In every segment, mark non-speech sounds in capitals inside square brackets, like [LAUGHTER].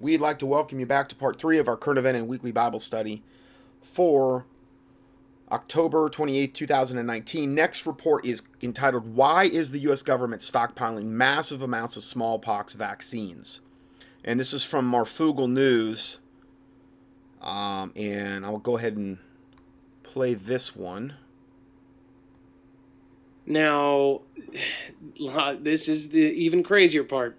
we'd like to welcome you back to part three of our current event and weekly Bible study for October 28, 2019. Next report is entitled Why is the U.S. Government Stockpiling Massive Amounts of Smallpox Vaccines? And this is from Marfoogle News. Um, and I'll go ahead and play this one. Now, [SIGHS] this is the even crazier part.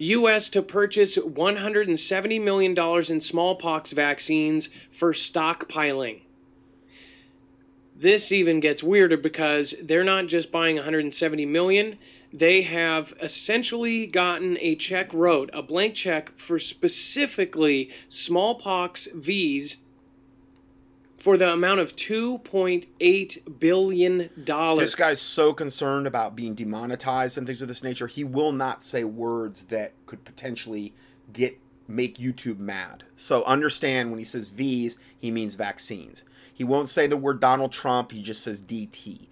U.S. to purchase $170 million in smallpox vaccines for stockpiling. This even gets weirder because they're not just buying 170 million, they have essentially gotten a check wrote, a blank check for specifically smallpox V's for the amount of $2.8 billion. This guy's so concerned about being demonetized and things of this nature, he will not say words that could potentially get make YouTube mad. So understand when he says V's, he means vaccines. He won't say the word Donald Trump, he just says DT.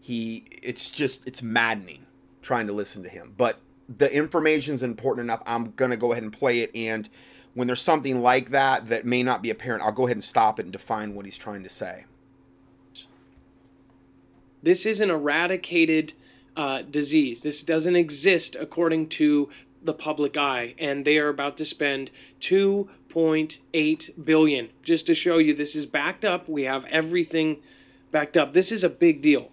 He it's just it's maddening trying to listen to him. But the information's important enough. I'm going to go ahead and play it and when there's something like that that may not be apparent, I'll go ahead and stop it and define what he's trying to say. This is an eradicated uh, disease. This doesn't exist according to the public eye, and they are about to spend 2.8 billion. Just to show you, this is backed up. We have everything backed up. This is a big deal.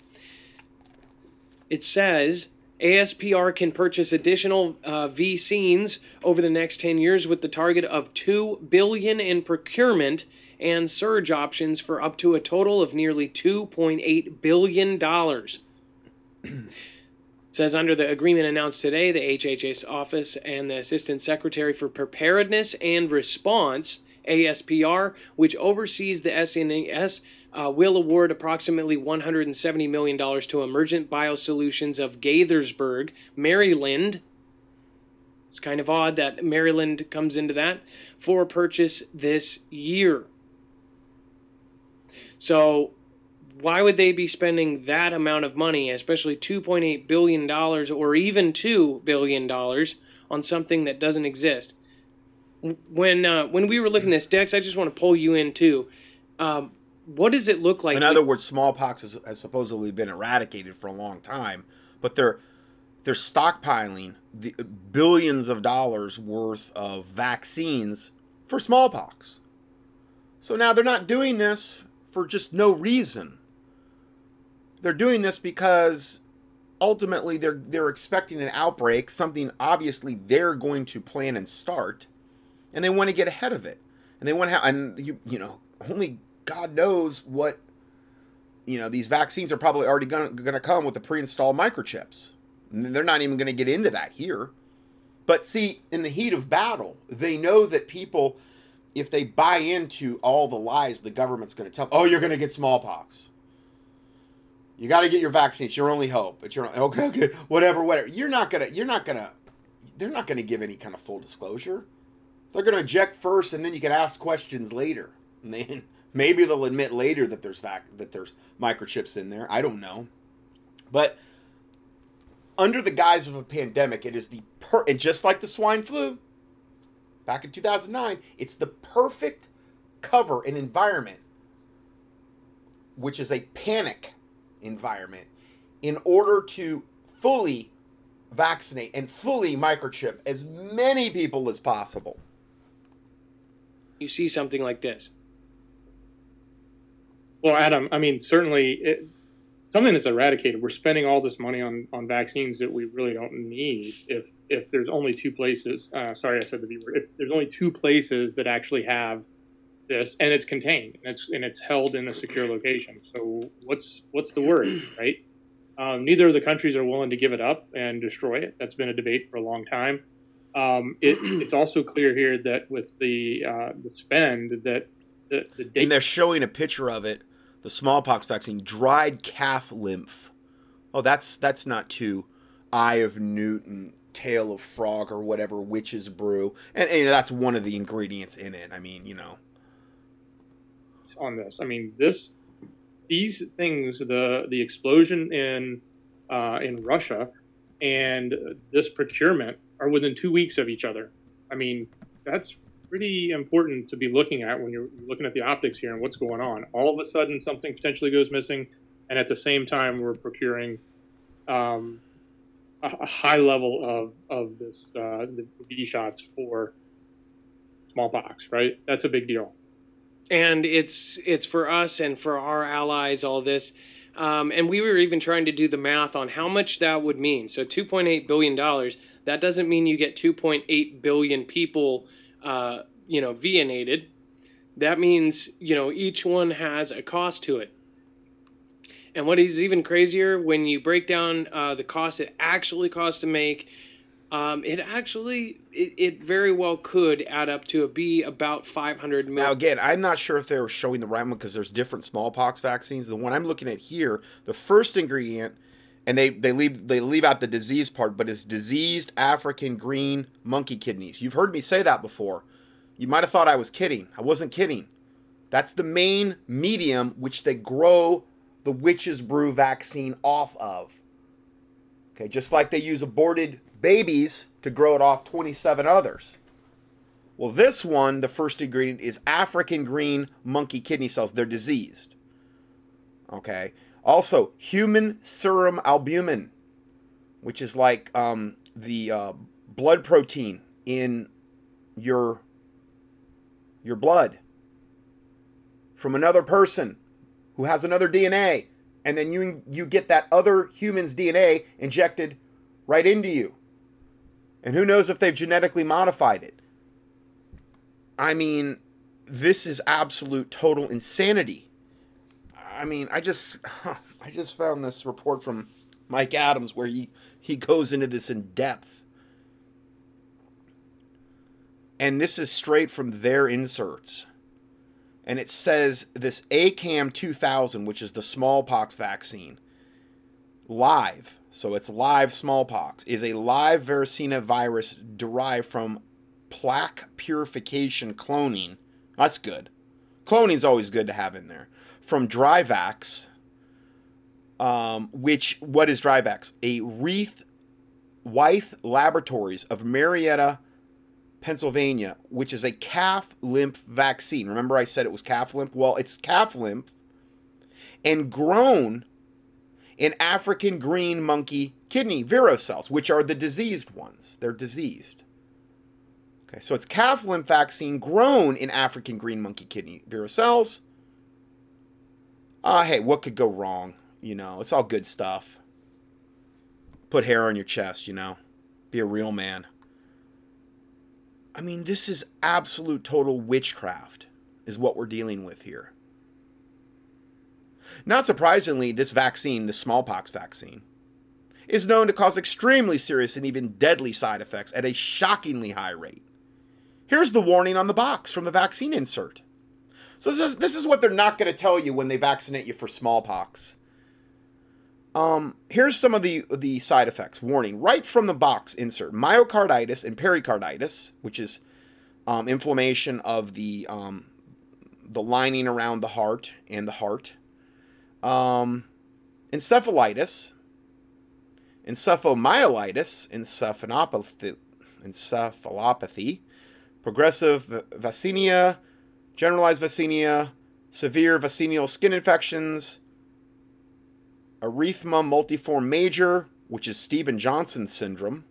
It says ASPR can purchase additional uh, vaccines over the next 10 years with the target of 2 billion in procurement and surge options for up to a total of nearly 2.8 billion dollars. says under the agreement announced today, the HHS office and the Assistant Secretary for Preparedness and Response, ASPR, which oversees the SNS uh, will award approximately $170 million to Emergent Biosolutions of Gaithersburg, Maryland. It's kind of odd that Maryland comes into that for purchase this year. So, why would they be spending that amount of money, especially $2.8 billion or even $2 billion, on something that doesn't exist? When uh, when we were looking at this, Dex, I just want to pull you in too. Um, what does it look like? In other words, smallpox has, has, supposedly been eradicated for a long time, but they're they're stockpiling the billions of dollars worth of vaccines for smallpox. So now they're not doing this for just no reason. They're doing this because ultimately they're they're expecting an outbreak, something obviously they're going to plan and start, and they want to get ahead of it. And they want to have and you you know only God knows what you know these vaccines are probably already going to come with the pre-installed microchips. They're not even going to get into that here. But see, in the heat of battle, they know that people, if they buy into all the lies the government's going to tell, oh, you're going to get smallpox. You got to get your vaccine. It's your only hope. It's your okay, okay, whatever, whatever. You're not gonna. You're not gonna. They're not gonna give any kind of full disclosure. They're gonna eject first, and then you can ask questions later. [LAUGHS] And then Maybe they'll admit later that there's vac- that there's microchips in there. I don't know. But under the guise of a pandemic, it is the per and just like the swine flu back in 2009, it's the perfect cover and environment which is a panic environment in order to fully vaccinate and fully microchip as many people as possible. You see something like this. Well, Adam, I mean, certainly it, something that's eradicated. We're spending all this money on, on vaccines that we really don't need. If if there's only two places, uh, sorry, I said the B word. If there's only two places that actually have this, and it's contained, and it's and it's held in a secure location. So what's what's the worry, [CLEARS THROAT] right? Um, neither of the countries are willing to give it up and destroy it. That's been a debate for a long time. Um, it, [CLEARS THROAT] it's also clear here that with the uh, the spend that the, the date- and they're showing a picture of it the smallpox vaccine, dried calf lymph. Oh, that's that's not too eye of Newton, tail of frog, or whatever witch's brew, and, and that's one of the ingredients in it. I mean, you know. On this, I mean this, these things, the the explosion in uh, in Russia, and this procurement are within two weeks of each other. I mean, that's pretty important to be looking at when you're looking at the optics here and what's going on. All of a sudden, something potentially goes missing, and at the same time, we're procuring um, a, a, high level of of this uh, the V shots for smallpox. Right, that's a big deal. And it's it's for us and for our allies. All this. Um, and we were even trying to do the math on how much that would mean. So $2.8 billion, that doesn't mean you get 2.8 billion people uh, you know, vienated, that means, you know, each one has a cost to it. And what is even crazier, when you break down uh, the cost it actually costs to make, um, it actually, it, it, very well could add up to be about 500 million. Now, again, I'm not sure if they were showing the right one because there's different smallpox vaccines. The one I'm looking at here, the first ingredient, and they, they leave they leave out the disease part, but it's diseased African green monkey kidneys. You've heard me say that before. You might have thought I was kidding. I wasn't kidding. That's the main medium which they grow the witch's brew vaccine off of. Okay, just like they use aborted babies to grow it off 27 others. Well, this one, the first ingredient is African green monkey kidney cells. They're diseased. Okay. Also, human serum albumin, which is like um, the uh, blood protein in your your blood from another person who has another DNA, and then you you get that other human's DNA injected right into you. And who knows if they've genetically modified it? I mean, this is absolute total insanity. I mean, I just [SIGHS] I just found this report from Mike Adams where he he goes into this in depth and this is straight from their inserts. And it says this ACAM 2000, which is the smallpox vaccine, live, so it's live smallpox, is a live varicella virus derived from plaque purification cloning. That's good. Cloning is always good to have in there. From Dryvax, um, which, what is Dryvax? A Wreath Wyeth Laboratories of Marietta, Pennsylvania, which is a calf lymph vaccine. Remember, I said it was calf lymph? Well, it's calf lymph and grown in African green monkey kidney vero cells, which are the diseased ones. They're diseased. Okay, so it's calf lymph vaccine grown in African green monkey kidney vero cells. Ah, uh, hey, what could go wrong? You know, it's all good stuff. Put hair on your chest, you know. Be a real man. I mean, this is absolute total witchcraft, is what we're dealing with here. Not surprisingly, this vaccine, the smallpox vaccine, is known to cause extremely serious and even deadly side effects at a shockingly high rate. Here's the warning on the box from the vaccine insert. So this is this is what they're not going to tell you when they vaccinate you for smallpox. Um, here's some of the the side effects. Warning: right from the box insert, myocarditis and pericarditis, which is um, inflammation of the um, the lining around the heart and the heart. Um, encephalitis, encephalomyelitis, encephalopathy, encephalopathy, progressive vaccinia, generalized vaccinia, severe vaccinal skin infections erythema multiforme major, which is Steven Johnson syndrome.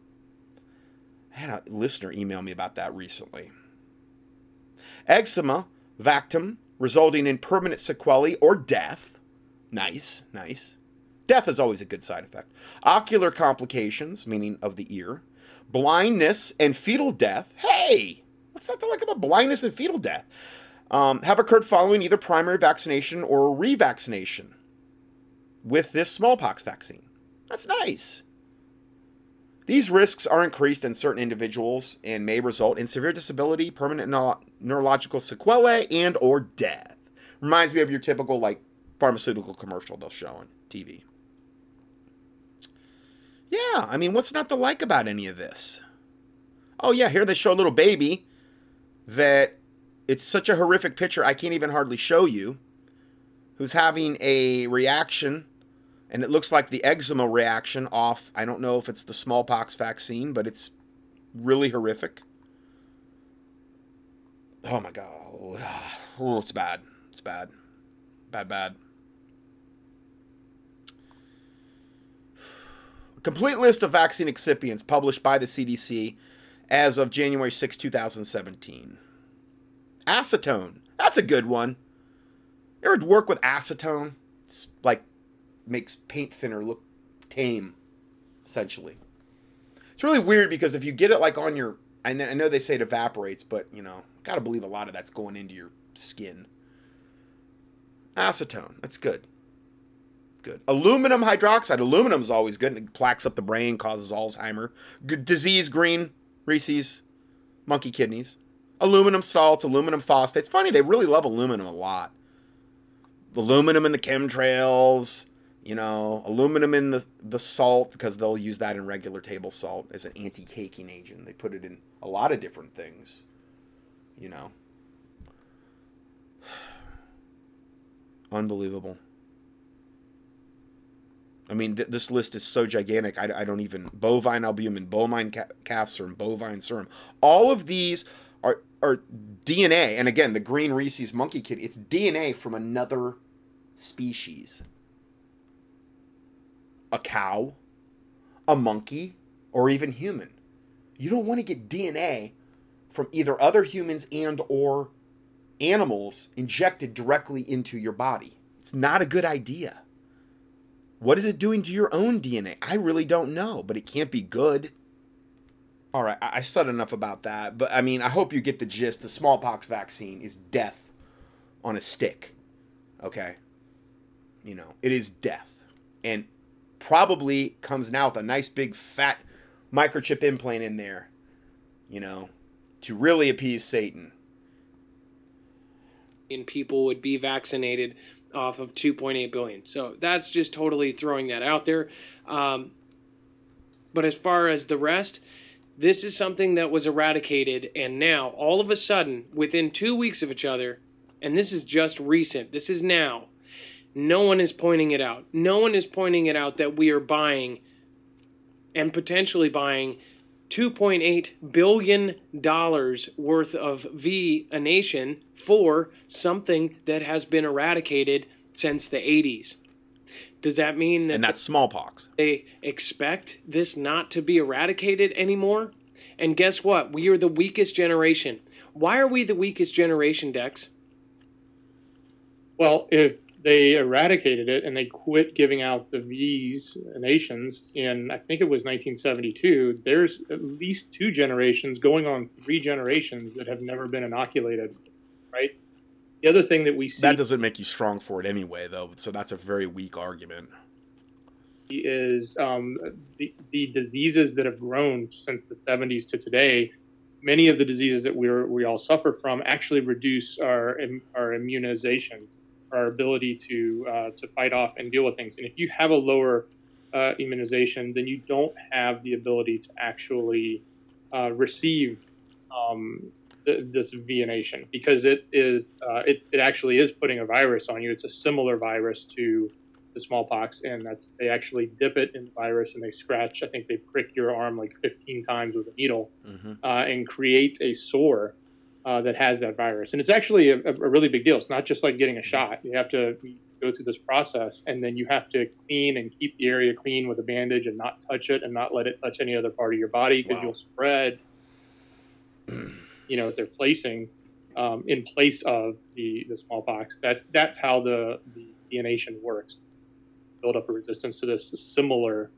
I had a listener email me about that recently. Eczema, vactum, resulting in permanent sequelae or death. Nice, nice. Death is always a good side effect. Ocular complications, meaning of the ear. Blindness and fetal death. Hey, what's that to like about blindness and fetal death? Um, have occurred following either primary vaccination or revaccination with this smallpox vaccine. That's nice. These risks are increased in certain individuals and may result in severe disability, permanent no- neurological sequelae, and or death. Reminds me of your typical like pharmaceutical commercial they'll show on TV. Yeah, I mean, what's not to like about any of this? Oh yeah, here they show a little baby that it's such a horrific picture I can't even hardly show you who's having a reaction and it looks like the eczema reaction off. I don't know if it's the smallpox vaccine, but it's really horrific. oh my god, oh, it's bad. It's bad, bad, bad. Complete list of vaccine excipients published by the CDC as of January 6, 2017. Acetone. That's a good one. You ever work with acetone? It's like makes paint thinner look tame, essentially. It's really weird because if you get it like on your, I know they say it evaporates, but you know, gotta believe a lot of that's going into your skin. Acetone. That's good good. Aluminum hydroxide. Aluminum is always good. And it plaques up the brain, causes Alzheimer. Disease green, rhesus, monkey kidneys. Aluminum salts, aluminum phosphates. Funny, they really love aluminum a lot. Aluminum in the chemtrails, you know, aluminum in the, the salt because they'll use that in regular table salt as an anti caking agent. They put it in a lot of different things, you know. [SIGHS] Unbelievable. I mean, th- this list is so gigantic. I, I, don't even bovine albumin, bovine ca- calf serum, bovine serum. All of these are DNA, and again, the green rhesus monkey kid. It's DNA from another species. A cow, a monkey, or even human. You don't want to get DNA from either other humans and or animals injected directly into your body. It's not a good idea. What is it doing to your own DNA? I really don't know, but it can't be good. All right, I said enough about that, but I mean, I hope you get the gist. The smallpox vaccine is death on a stick. Okay? You know, it is death. And probably comes now with a nice big fat microchip implant in there, you know, to really appease Satan. And people would be vaccinated off of 2.8 billion. So that's just totally throwing that out there. Um, but as far as the rest, this is something that was eradicated, and now all of a sudden, within two weeks of each other, and this is just recent, this is now, no one is pointing it out. No one is pointing it out that we are buying and potentially buying 2.8 billion dollars worth of V a nation for something that has been eradicated since the 80s. Does that mean that And that's smallpox. They expect this not to be eradicated anymore? And guess what? We are the weakest generation. Why are we the weakest generation, Dex? Well, if they eradicated it and they quit giving out the V's uh, nations in I think it was 1972. There's at least two generations going on three generations that have never been inoculated, right? The other thing that we see that doesn't make you strong for it anyway, though. So that's a very weak argument. Is um, the the diseases that have grown since the 70s to today. Many of the diseases that we we all suffer from actually reduce our our immunization our ability to uh, to fight off and deal with things. And if you have a lower uh, immunization, then you don't have the ability to actually uh, receive um, th- this VNation because it is uh, it, it actually is putting a virus on you. It's a similar virus to the smallpox, and that's they actually dip it in the virus and they scratch. I think they prick your arm like 15 times with a needle mm-hmm. Uh, and create a sore uh, that has that virus. And it's actually a, a, really big deal. It's not just like getting a shot. You have to go through this process, and then you have to clean and keep the area clean with a bandage and not touch it and not let it touch any other part of your body because wow. you'll spread, [CLEARS THROAT] you know, they're placing um, in place of the, the smallpox. That's that's how the the DNation works. Build up a resistance to this similar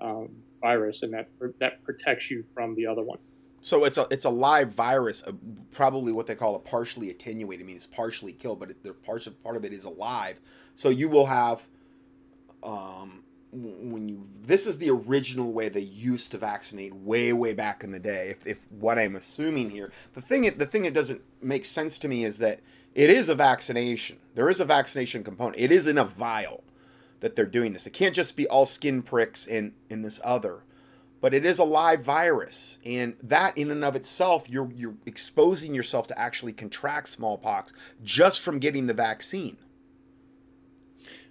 um, virus, and that that protects you from the other one. So it's a it's a live virus, uh, probably what they call a partially attenuated. I mean, it's partially killed, but it, the part of part of it is alive. So you will have, um, when you this is the original way they used to vaccinate way way back in the day. If, if what I'm assuming here, the thing the thing that doesn't make sense to me is that it is a vaccination. There is a vaccination component. It is in a vial that they're doing this. It can't just be all skin pricks in in this other but it is a live virus and that in and of itself you're you're exposing yourself to actually contract smallpox just from getting the vaccine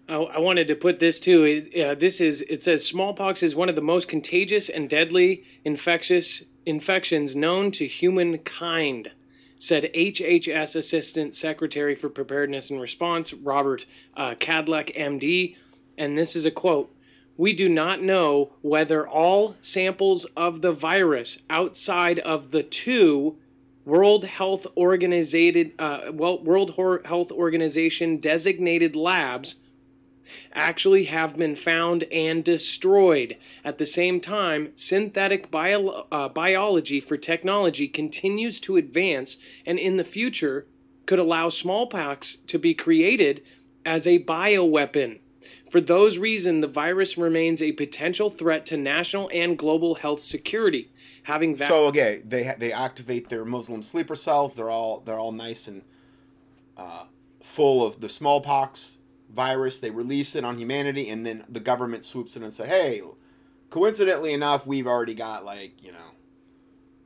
I, wanted to put this too. Uh, this is it says smallpox is one of the most contagious and deadly infectious infections known to humankind. said HHS Assistant Secretary for Preparedness and Response, Robert uh, MD. And this is a quote We do not know whether all samples of the virus outside of the two World Health uh, well, World Health Organization designated labs actually have been found and destroyed. At the same time, synthetic bio, uh, biology for technology continues to advance and in the future could allow smallpox to be created as a bioweapon. For those reasons, the virus remains a potential threat to national and global health security. Having so okay, they they activate their Muslim sleeper cells. They're all they're all nice and uh, full of the smallpox virus. They release it on humanity, and then the government swoops in and say, "Hey, coincidentally enough, we've already got like you know."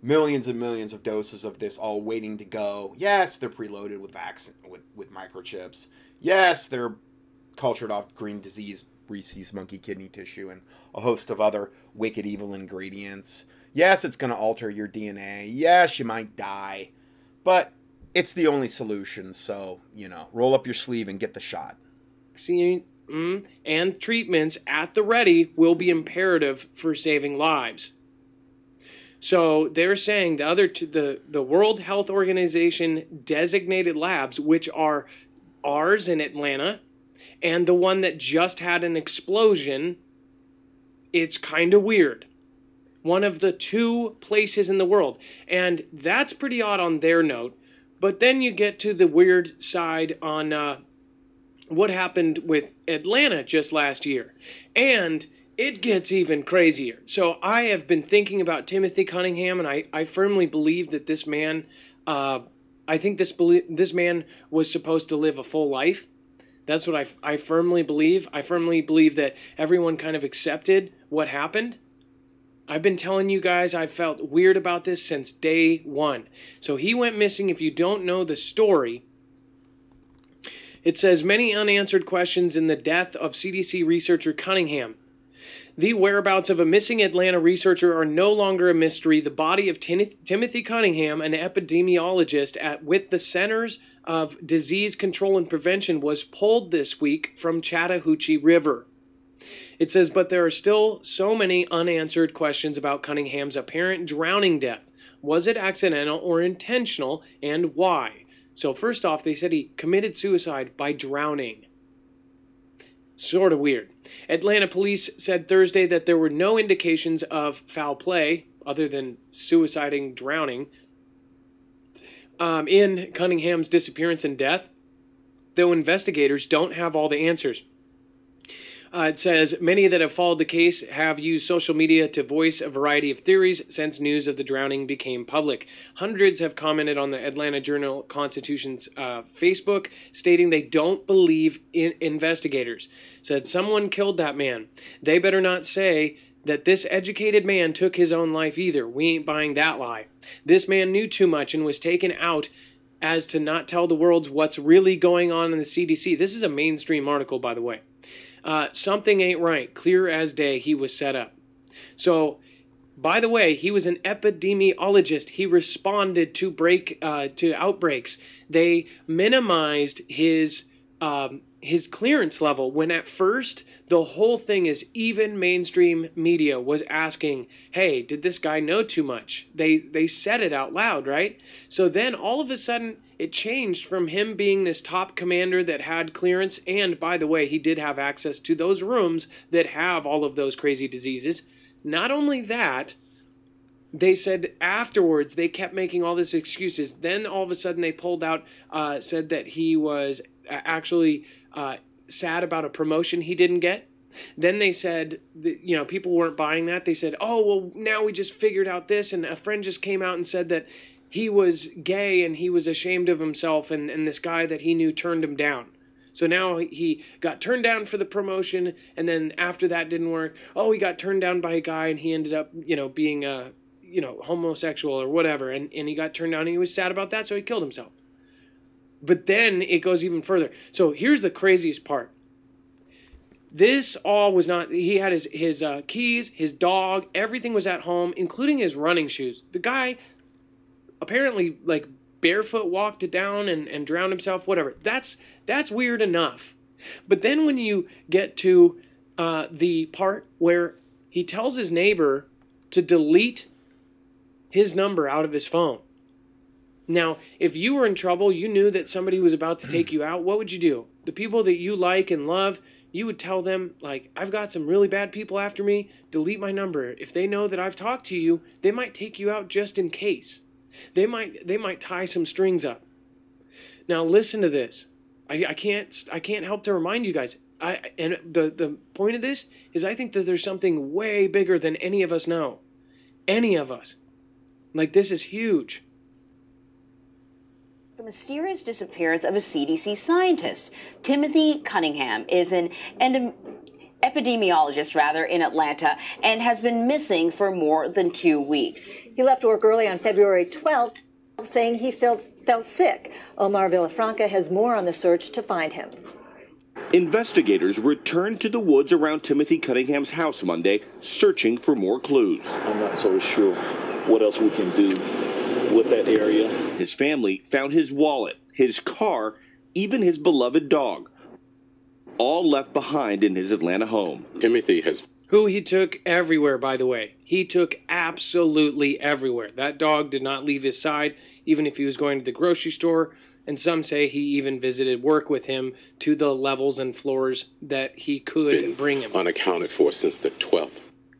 Millions and millions of doses of this all waiting to go. Yes, they're preloaded with vaccine with, with microchips. Yes, they're cultured off green disease, rhesus monkey kidney tissue, and a host of other wicked evil ingredients. Yes, it's going to alter your DNA. Yes, you might die. But it's the only solution, so, you know, roll up your sleeve and get the shot vaccine mm, and treatments at the ready will be imperative for saving lives. So they're saying the other two, the the World Health Organization designated labs, which are ours in Atlanta, and the one that just had an explosion. It's kind of weird. One of the two places in the world, and that's pretty odd on their note. But then you get to the weird side on uh, what happened with Atlanta just last year. And it gets even crazier. So I have been thinking about Timothy Cunningham, and I, I firmly believe that this man, uh, I think this this man was supposed to live a full life. That's what I, I firmly believe. I firmly believe that everyone kind of accepted what happened. I've been telling you guys I felt weird about this since day one. So he went missing. If you don't know the story, it says many unanswered questions in the death of CDC researcher Cunningham. The whereabouts of a missing Atlanta researcher are no longer a mystery. The body of Tin- Timothy Cunningham, an epidemiologist at with the Centers of Disease Control and Prevention, was pulled this week from Chattahoochee River. It says, but there are still so many unanswered questions about Cunningham's apparent drowning death. Was it accidental or intentional, and why? So, first off, they said he committed suicide by drowning. Sort of weird. Atlanta police said Thursday that there were no indications of foul play, other than suiciding, drowning, um, in Cunningham's disappearance and death, though investigators don't have all the answers. Uh, it says many that have followed the case have used social media to voice a variety of theories since news of the drowning became public. Hundreds have commented on the Atlanta Journal Constitution's uh, Facebook, stating they don't believe in investigators. Said someone killed that man. They better not say that this educated man took his own life either. We ain't buying that lie. This man knew too much and was taken out as to not tell the world what's really going on in the CDC. This is a mainstream article, by the way uh, something ain't right. Clear as day, he was set up. So, by the way, he was an epidemiologist. He responded to break uh, to outbreaks. They minimized his um, his clearance level when at first the whole thing is even mainstream media was asking hey did this guy know too much they they said it out loud right so then all of a sudden it changed from him being this top commander that had clearance and by the way he did have access to those rooms that have all of those crazy diseases not only that they said afterwards they kept making all these excuses then all of a sudden they pulled out uh, said that he was actually uh, sad about a promotion he didn't get. Then they said, that, you know, people weren't buying that. They said, oh, well, now we just figured out this. And a friend just came out and said that he was gay and he was ashamed of himself, and, and this guy that he knew turned him down. So now he got turned down for the promotion, and then after that didn't work, oh, he got turned down by a guy, and he ended up, you know, being a, you know, homosexual or whatever, and, and he got turned down, and he was sad about that, so he killed himself. But then it goes even further. So here's the craziest part. This all was not. He had his his uh, keys, his dog, everything was at home, including his running shoes. The guy apparently like barefoot walked down and, and drowned himself, whatever. That's that's weird enough. But then when you get to uh, the part where he tells his neighbor to delete his number out of his phone. Now, if you were in trouble, you knew that somebody was about to take you out, what would you do? The people that you like and love, you would tell them, like, I've got some really bad people after me, delete my number. If they know that I've talked to you, they might take you out just in case. They might they might tie some strings up. Now listen to this. I, I can't I can't help to remind you guys. I and the the point of this is I think that there's something way bigger than any of us know. Any of us. Like this is huge. The mysterious disappearance of a CDC scientist. Timothy Cunningham is an endem- epidemiologist rather in Atlanta and has been missing for more than 2 weeks. He left work early on February 12th saying he felt felt sick. Omar Villafranca has more on the search to find him. Investigators returned to the woods around Timothy Cunningham's house Monday, searching for more clues. I'm not so sure what else we can do with that area. His family found his wallet, his car, even his beloved dog, all left behind in his Atlanta home. Timothy has Who he took everywhere, by the way. He took absolutely everywhere. That dog did not leave his side, even if he was going to the grocery store. And some say he even visited work with him to the levels and floors that he could been bring him. unaccounted for since the 12th.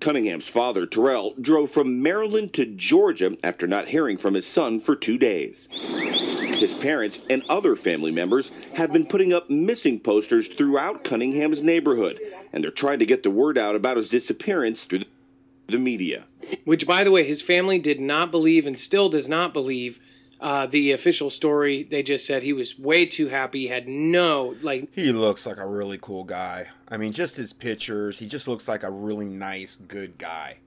Cunningham's father, Terrell, drove from Maryland to Georgia after not hearing from his son for two days. His parents and other family members have been putting up missing posters throughout Cunningham's neighborhood, and they're trying to get the word out about his disappearance through the media. Which, by the way, his family did not believe and still does not believe uh, the official story. They just said he was way too happy, had no, like, He looks like a really cool guy. I mean, just his pictures, he just looks like a really nice, good guy.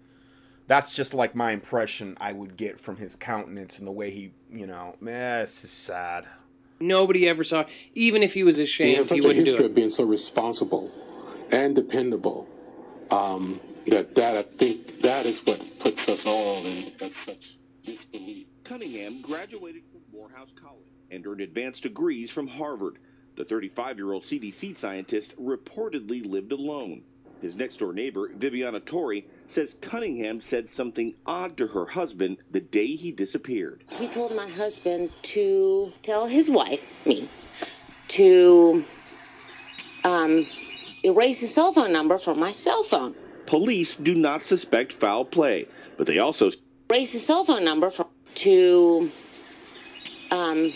That's just like my impression I would get from his countenance and the way he, you know, man, it's just sad. nobody ever saw. Even if he was He ashamed, has he, such a wouldn't do history it. of being so responsible and dependable um, that that I think that is what puts us all in such disbelief. Cunningham graduated from Morehouse College and earned advanced degrees from Harvard. The 35 year old CDC scientist reportedly lived alone. His next door neighbor, Viviana Torrey, says Cunningham said something odd to her husband the day he disappeared. He told my husband to tell his wife, me, to um, erase his cell phone number from my cell phone. Police do not suspect foul play, but they also Erase his cell phone number from to um,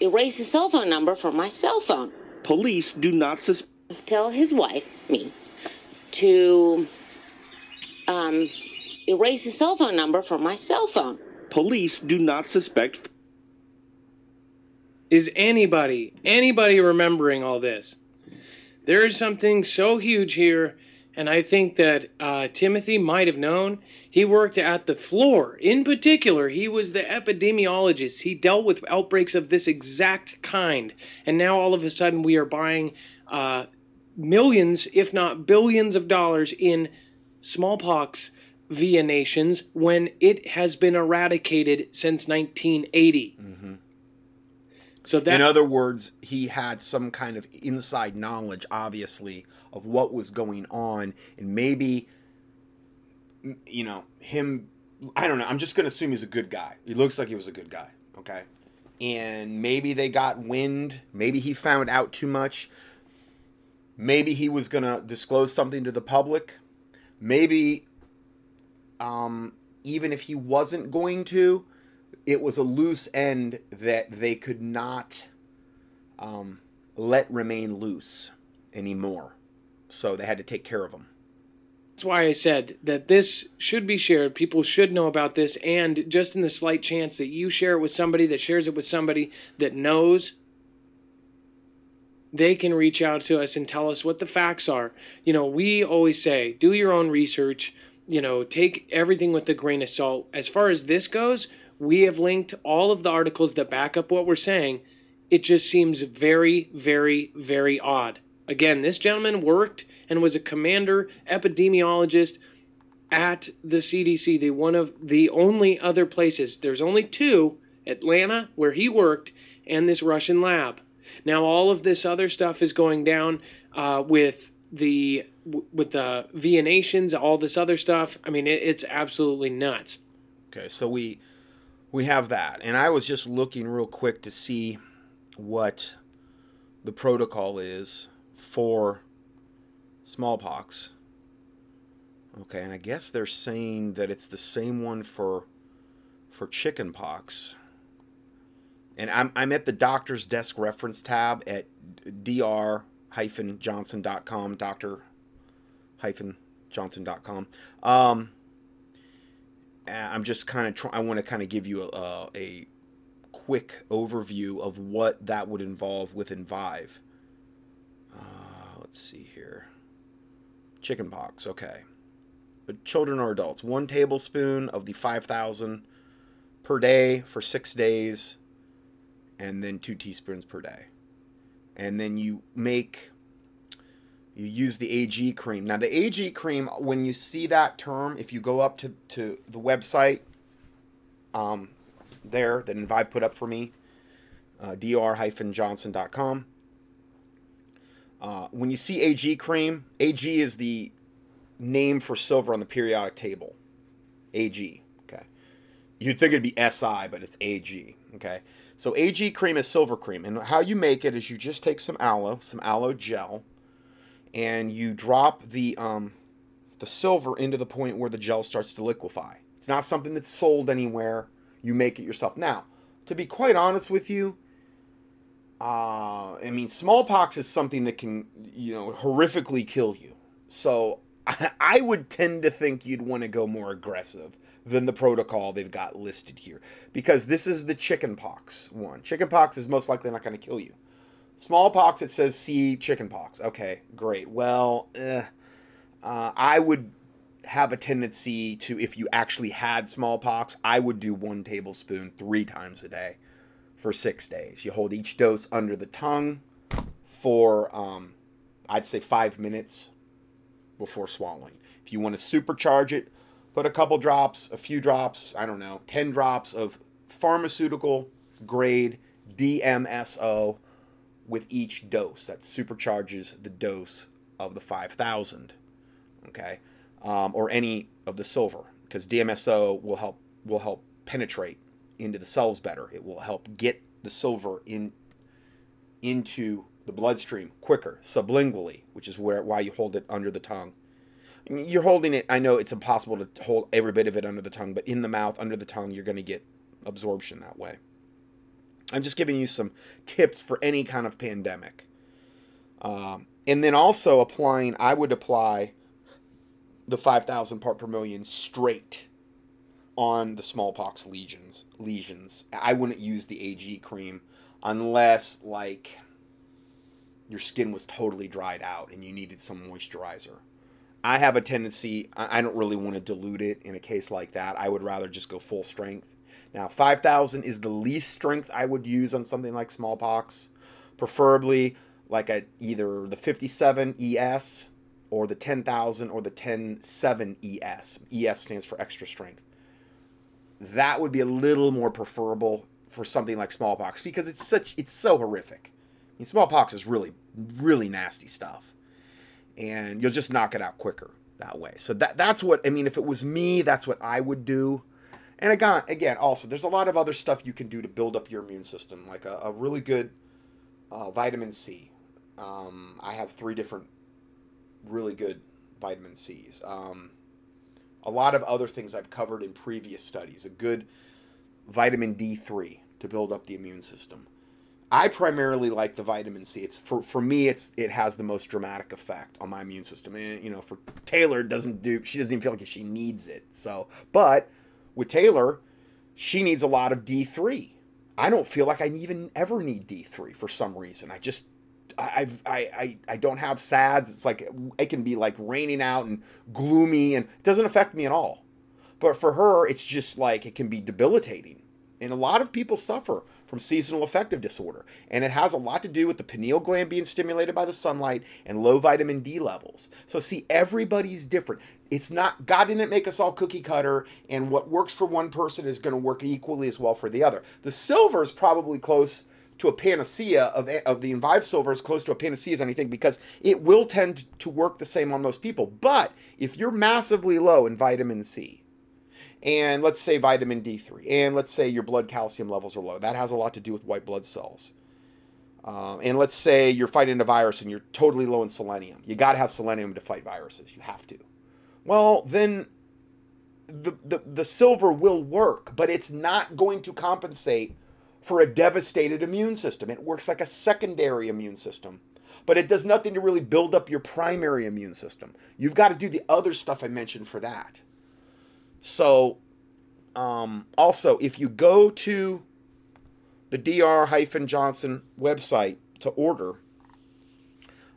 erase his cell phone number from my cell phone. police do not suspect Tell his wife, me, to um, erase his cell phone number from my cell phone. police do not suspect Is anybody, anybody remembering all this? There is something so huge here, and I think that uh, Timothy might have known. He worked at the floor. In particular, he was the epidemiologist. He dealt with outbreaks of this exact kind. And now all of a sudden, we are buying uh, millions, if not billions, of dollars in smallpox via nations when it has been eradicated since 1980. So that In other words, he had some kind of inside knowledge, obviously, of what was going on, and maybe, you know, him. I don't know. I'm just gonna assume he's a good guy. He looks like he was a good guy. Okay, and maybe they got wind. Maybe he found out too much. Maybe he was gonna disclose something to the public. Maybe, um, even if he wasn't going to, it was a loose end that they could not um, let remain loose anymore. So they had to take care of them. That's why I said that this should be shared. People should know about this, and just in the slight chance that you share it with somebody that shares it with somebody that knows, they can reach out to us and tell us what the facts are. You know, we always say, do your own research, you know, take everything with a grain of salt. As far as this goes, we have linked all of the articles that back up what we're saying. It just seems very, very, very odd. Again, this gentleman worked and was a commander epidemiologist at the CDC, the one of the only other places. There's only two, Atlanta, where he worked, and this Russian lab. Now all of this other stuff is going down uh, with the with the Via Nations, all this other stuff. I mean, it, it's absolutely nuts. Okay, so we we have that, and I was just looking real quick to see what the protocol is for smallpox. Okay, and I guess they're saying that it's the same one for for chickenpox. And I'm I'm at the doctor's desk reference tab at dr-johnson.com, doctor-johnson.com. Um, I'm just kind of trying. I want to kind of give you a, a quick overview of what that would involve with Envive. Uh, let's see here. Chickenpox, okay. But children or adults, one tablespoon of the 5,000 per day for six days, and then two teaspoons per day. And then you make, you use the AG cream. Now, the AG cream, when you see that term, if you go up to, to the website, um, there that Envive put up for me, uh, dr-johnson.com. Uh, when you see AG cream, AG is the name for silver on the periodic table. AG. Okay. You'd think it'd be SI, but it's AG. Okay. So AG cream is silver cream, and how you make it is you just take some aloe, some aloe gel, and you drop the um, the silver into the point where the gel starts to liquefy. It's not something that's sold anywhere you make it yourself. Now, to be quite honest with you, uh, I mean, smallpox is something that can, you know, horrifically kill you. So I, [LAUGHS] I would tend to think you'd want to go more aggressive than the protocol they've got listed here because this is the chickenpox one. Chickenpox is most likely not going to kill you. Smallpox, it says see chickenpox. Okay, great. Well, eh, uh, I would have a tendency to, if you actually had smallpox, I would do one tablespoon three times a day for six days. You hold each dose under the tongue for, um, I'd say, five minutes before swallowing. If you want to supercharge it, put a couple drops, a few drops, I don't know, 10 drops of pharmaceutical grade DMSO with each dose. That supercharges the dose of the 5,000. Okay um, or any of the silver because DMSO will help will help penetrate into the cells better. It will help get the silver in into the bloodstream quicker sublingually, which is where why you hold it under the tongue. You're holding it. I know it's impossible to hold every bit of it under the tongue, but in the mouth, under the tongue, you're going to get absorption that way. I'm just giving you some tips for any kind of pandemic. Um, and then also applying, I would apply the 5,000 part per million straight on the smallpox lesions. Lesions. I wouldn't use the AG cream unless like your skin was totally dried out and you needed some moisturizer. I have a tendency, I don't really want to dilute it in a case like that. I would rather just go full strength. Now, 5,000 is the least strength I would use on something like smallpox, preferably like a either the 57 ES or the 10,000 or the 10.7 ES. ES stands for extra strength. That would be a little more preferable for something like smallpox because it's such it's so horrific. I mean, smallpox is really really nasty stuff, and you'll just knock it out quicker that way. So that that's what I mean. If it was me, that's what I would do. And again, again, also there's a lot of other stuff you can do to build up your immune system, like a, a really good uh, vitamin C. Um, I have three different really good vitamin C's. Um, a lot of other things I've covered in previous studies. A good vitamin D3 to build up the immune system. I primarily like the vitamin C. It's for for me it's it has the most dramatic effect on my immune system. And you know, for Taylor doesn't do she doesn't even feel like she needs it. So, but with Taylor, she needs a lot of D3. I don't feel like I even ever need D3 for some reason. I just I've, I, I, I don't have SADS. It's like it can be like raining out and gloomy and it doesn't affect me at all. But for her, it's just like it can be debilitating. And a lot of people suffer from seasonal affective disorder. And it has a lot to do with the pineal gland being stimulated by the sunlight and low vitamin D levels. So, see, everybody's different. It's not, God didn't make us all cookie cutter, and what works for one person is going to work equally as well for the other. The silver is probably close to a panacea of, of the Envive silver is close to a panacea as anything because it will tend to work the same on most people. But if you're massively low in vitamin C, and let's say vitamin D3, and let's say your blood calcium levels are low. That has a lot to do with white blood cells. Uh, and let's say you're fighting a virus and you're totally low in selenium. You got to have selenium to fight viruses. You have to. Well, then the, the, the silver will work, but it's not going to compensate for a devastated immune system. It works like a secondary immune system, but it does nothing to really build up your primary immune system. You've got to do the other stuff I mentioned for that. So, um, also, if you go to the Dr. Johnson website to order,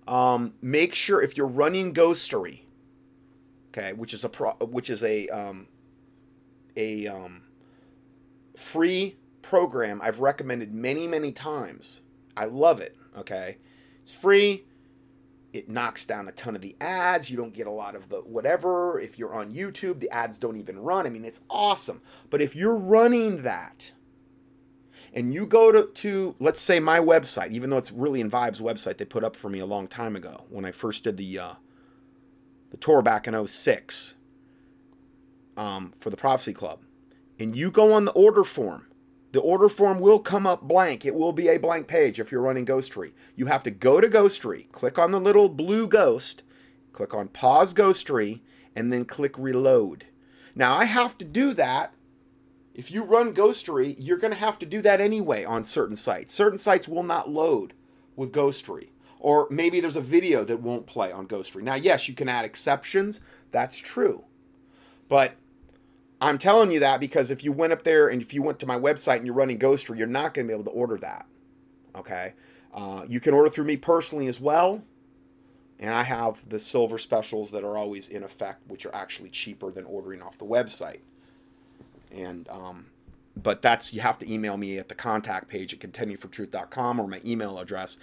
um, make sure if you're running Ghostery, okay, which is a pro, which is a um, a um, free program I've recommended many many times. I love it. Okay, it's free it knocks down a ton of the ads. You don't get a lot of the whatever. If you're on YouTube, the ads don't even run. I mean, it's awesome. But if you're running that and you go to, to let's say my website, even though it's really Envive's website they put up for me a long time ago when I first did the uh, the tour back in 06 um, for the Prophecy Club, and you go on the order form the order form will come up blank. It will be a blank page if you're running Ghostery. You have to go to Ghostery, click on the little blue ghost, click on pause Ghostery, and then click reload. Now, I have to do that. If you run Ghostery, you're going to have to do that anyway on certain sites. Certain sites will not load with Ghostery. Or maybe there's a video that won't play on Ghostery. Now, yes, you can add exceptions. That's true. But I'm telling you that because if you went up there and if you went to my website and you're running Ghostery, you're not going to be able to order that. Okay. Uh, you can order through me personally as well. And I have the silver specials that are always in effect, which are actually cheaper than ordering off the website. And, um, but that's, you have to email me at the contact page at contendingfortruth.com or my email address,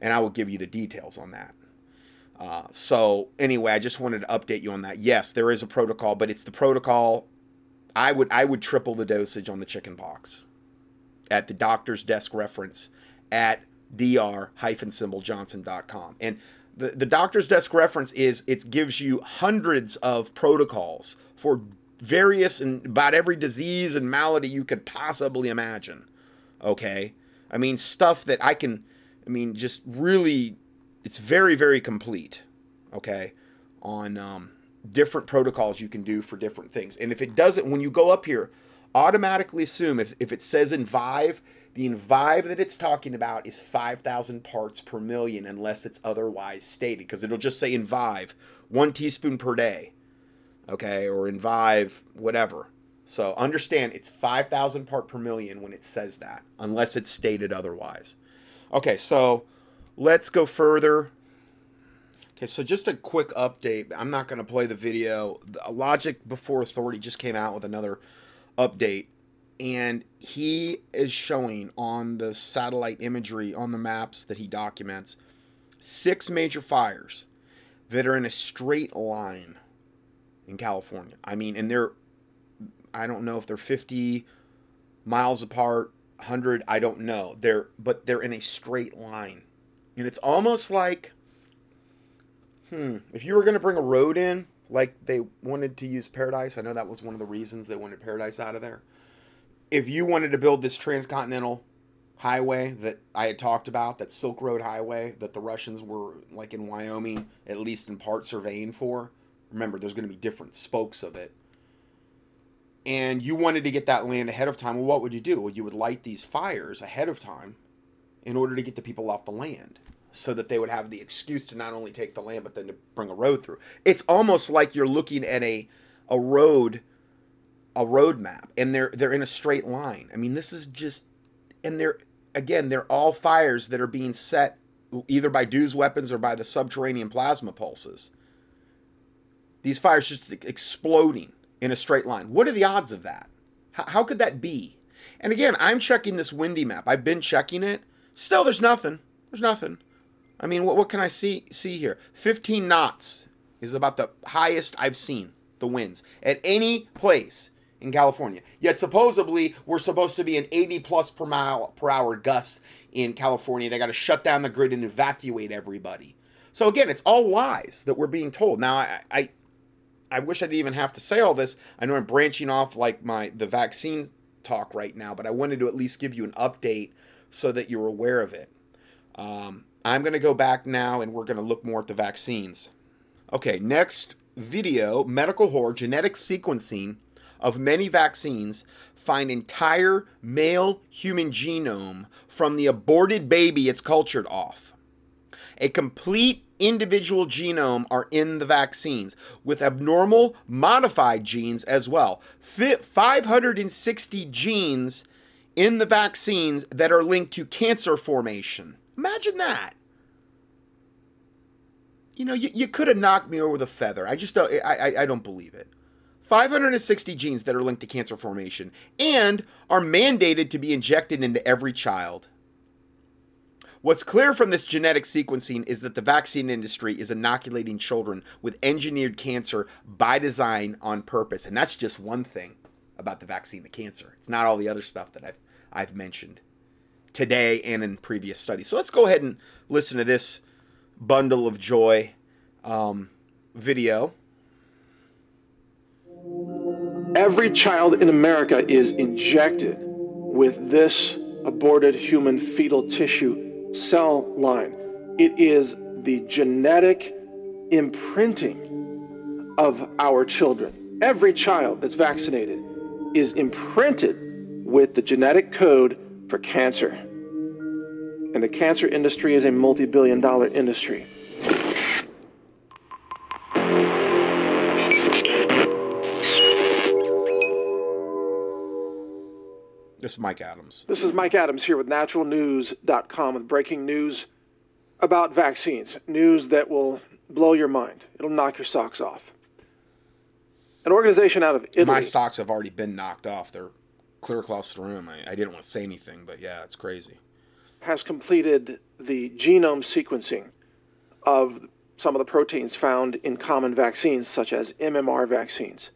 and I will give you the details on that. Uh, so, anyway, I just wanted to update you on that. Yes, there is a protocol, but it's the protocol I would I would triple the dosage on the chicken pox at the doctor's desk reference at dr-johnson.com. And the, the doctor's desk reference is it gives you hundreds of protocols for various and about every disease and malady you could possibly imagine. Okay? I mean stuff that I can I mean just really it's very very complete. Okay? On um different protocols you can do for different things. And if it doesn't, when you go up here, automatically assume if, if it says Envive, the Envive that it's talking about is 5,000 parts per million unless it's otherwise stated because it'll just say Envive, one teaspoon per day, okay, or Envive, whatever. So understand it's 5,000 part per million when it says that, unless it's stated otherwise. Okay, so let's go further. Okay, so just a quick update. I'm not going to play the video. Uh, Logic Before Authority just came out with another update, and he is showing on the satellite imagery on the maps that he documents six major fires that are in a straight line in California. I mean, and they're, I don't know if they're 50 miles apart, 100, I don't know. They're, but they're in a straight line. And it's almost like Hmm. If you were going to bring a road in, like they wanted to use Paradise, I know that was one of the reasons they wanted Paradise out of there. If you wanted to build this transcontinental highway that I had talked about, that Silk Road highway that the Russians were, like in Wyoming, at least in part surveying for, remember, there's going to be different spokes of it. And you wanted to get that land ahead of time. Well, what would you do? Well, you would light these fires ahead of time in order to get the people off the land so that they would have the excuse to not only take the land but then to bring a road through. It's almost like you're looking at a a road a road map and they're they're in a straight line. I mean, this is just and they're again, they're all fires that are being set either by DEW's weapons or by the subterranean plasma pulses. These fires just exploding in a straight line. What are the odds of that? How, how could that be? And again, I'm checking this windy map. I've been checking it. Still, there's nothing. There's nothing. I mean, what, what can I see see here? 15 knots is about the highest I've seen the winds at any place in California. Yet supposedly we're supposed to be an 80 plus per mile per hour gusts in California. They got to shut down the grid and evacuate everybody. So again, it's all lies that we're being told. Now, I, I, I wish I didn't even have to say all this. I know I'm branching off like my the vaccine talk right now, but I wanted to at least give you an update so that you're aware of it. Um, I'm going to go back now and we're going to look more at the vaccines. Okay, next video medical horror genetic sequencing of many vaccines find entire male human genome from the aborted baby it's cultured off. A complete individual genome are in the vaccines with abnormal modified genes as well. 560 genes in the vaccines that are linked to cancer formation. Imagine that. You know, you, you could have knocked me over with a feather. I just don't I, I, I don't believe it. 560 genes that are linked to cancer formation and are mandated to be injected into every child. What's clear from this genetic sequencing is that the vaccine industry is inoculating children with engineered cancer by design on purpose. And that's just one thing about the vaccine the cancer. It's not all the other stuff that I've I've mentioned today and in previous studies. So let's go ahead and listen to this bundle of joy um, video. Every child in America is injected with this aborted human fetal tissue cell line. It is the genetic imprinting of our children. Every child that's vaccinated is imprinted with the genetic code for cancer. And the cancer industry is a multi billion dollar industry. This is Mike Adams. This is Mike Adams here with naturalnews.com with breaking news about vaccines. News that will blow your mind. It'll knock your socks off. An organization out of Italy. My socks have already been knocked off. They're clear across the room. I, I didn't want to say anything, but yeah, it's crazy. Has completed the genome sequencing of some of the proteins found in common vaccines, such as MMR vaccines.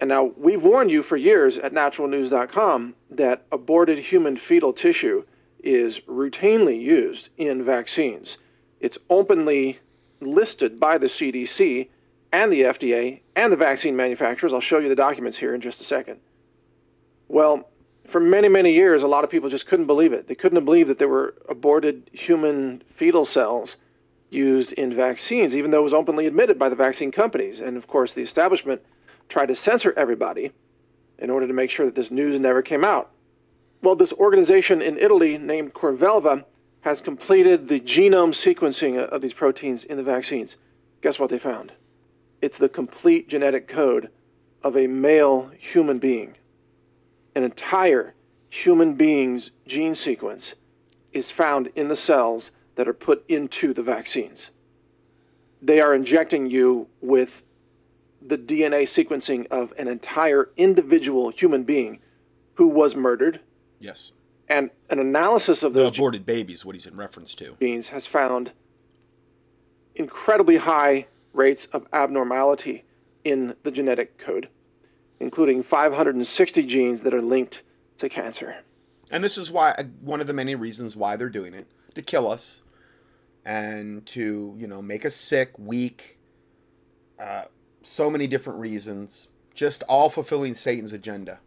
And now we've warned you for years at naturalnews.com that aborted human fetal tissue is routinely used in vaccines. It's openly listed by the CDC and the FDA and the vaccine manufacturers. I'll show you the documents here in just a second. Well, for many, many years, a lot of people just couldn't believe it. They couldn't believe that there were aborted human fetal cells used in vaccines, even though it was openly admitted by the vaccine companies. And of course, the establishment tried to censor everybody in order to make sure that this news never came out. Well, this organization in Italy named Corvelva has completed the genome sequencing of these proteins in the vaccines. Guess what they found? It's the complete genetic code of a male human being. An entire human being's gene sequence is found in the cells that are put into the vaccines. They are injecting you with the DNA sequencing of an entire individual human being who was murdered. Yes. And an analysis of The those aborted babies, what he's in reference to. genes has found incredibly high rates of abnormality in the genetic code, including 560 genes that are linked to cancer. And this is why one of the many reasons why they're doing it to kill us and to you know make us sick, weak. Uh, so many different reasons, just all fulfilling Satan's agenda.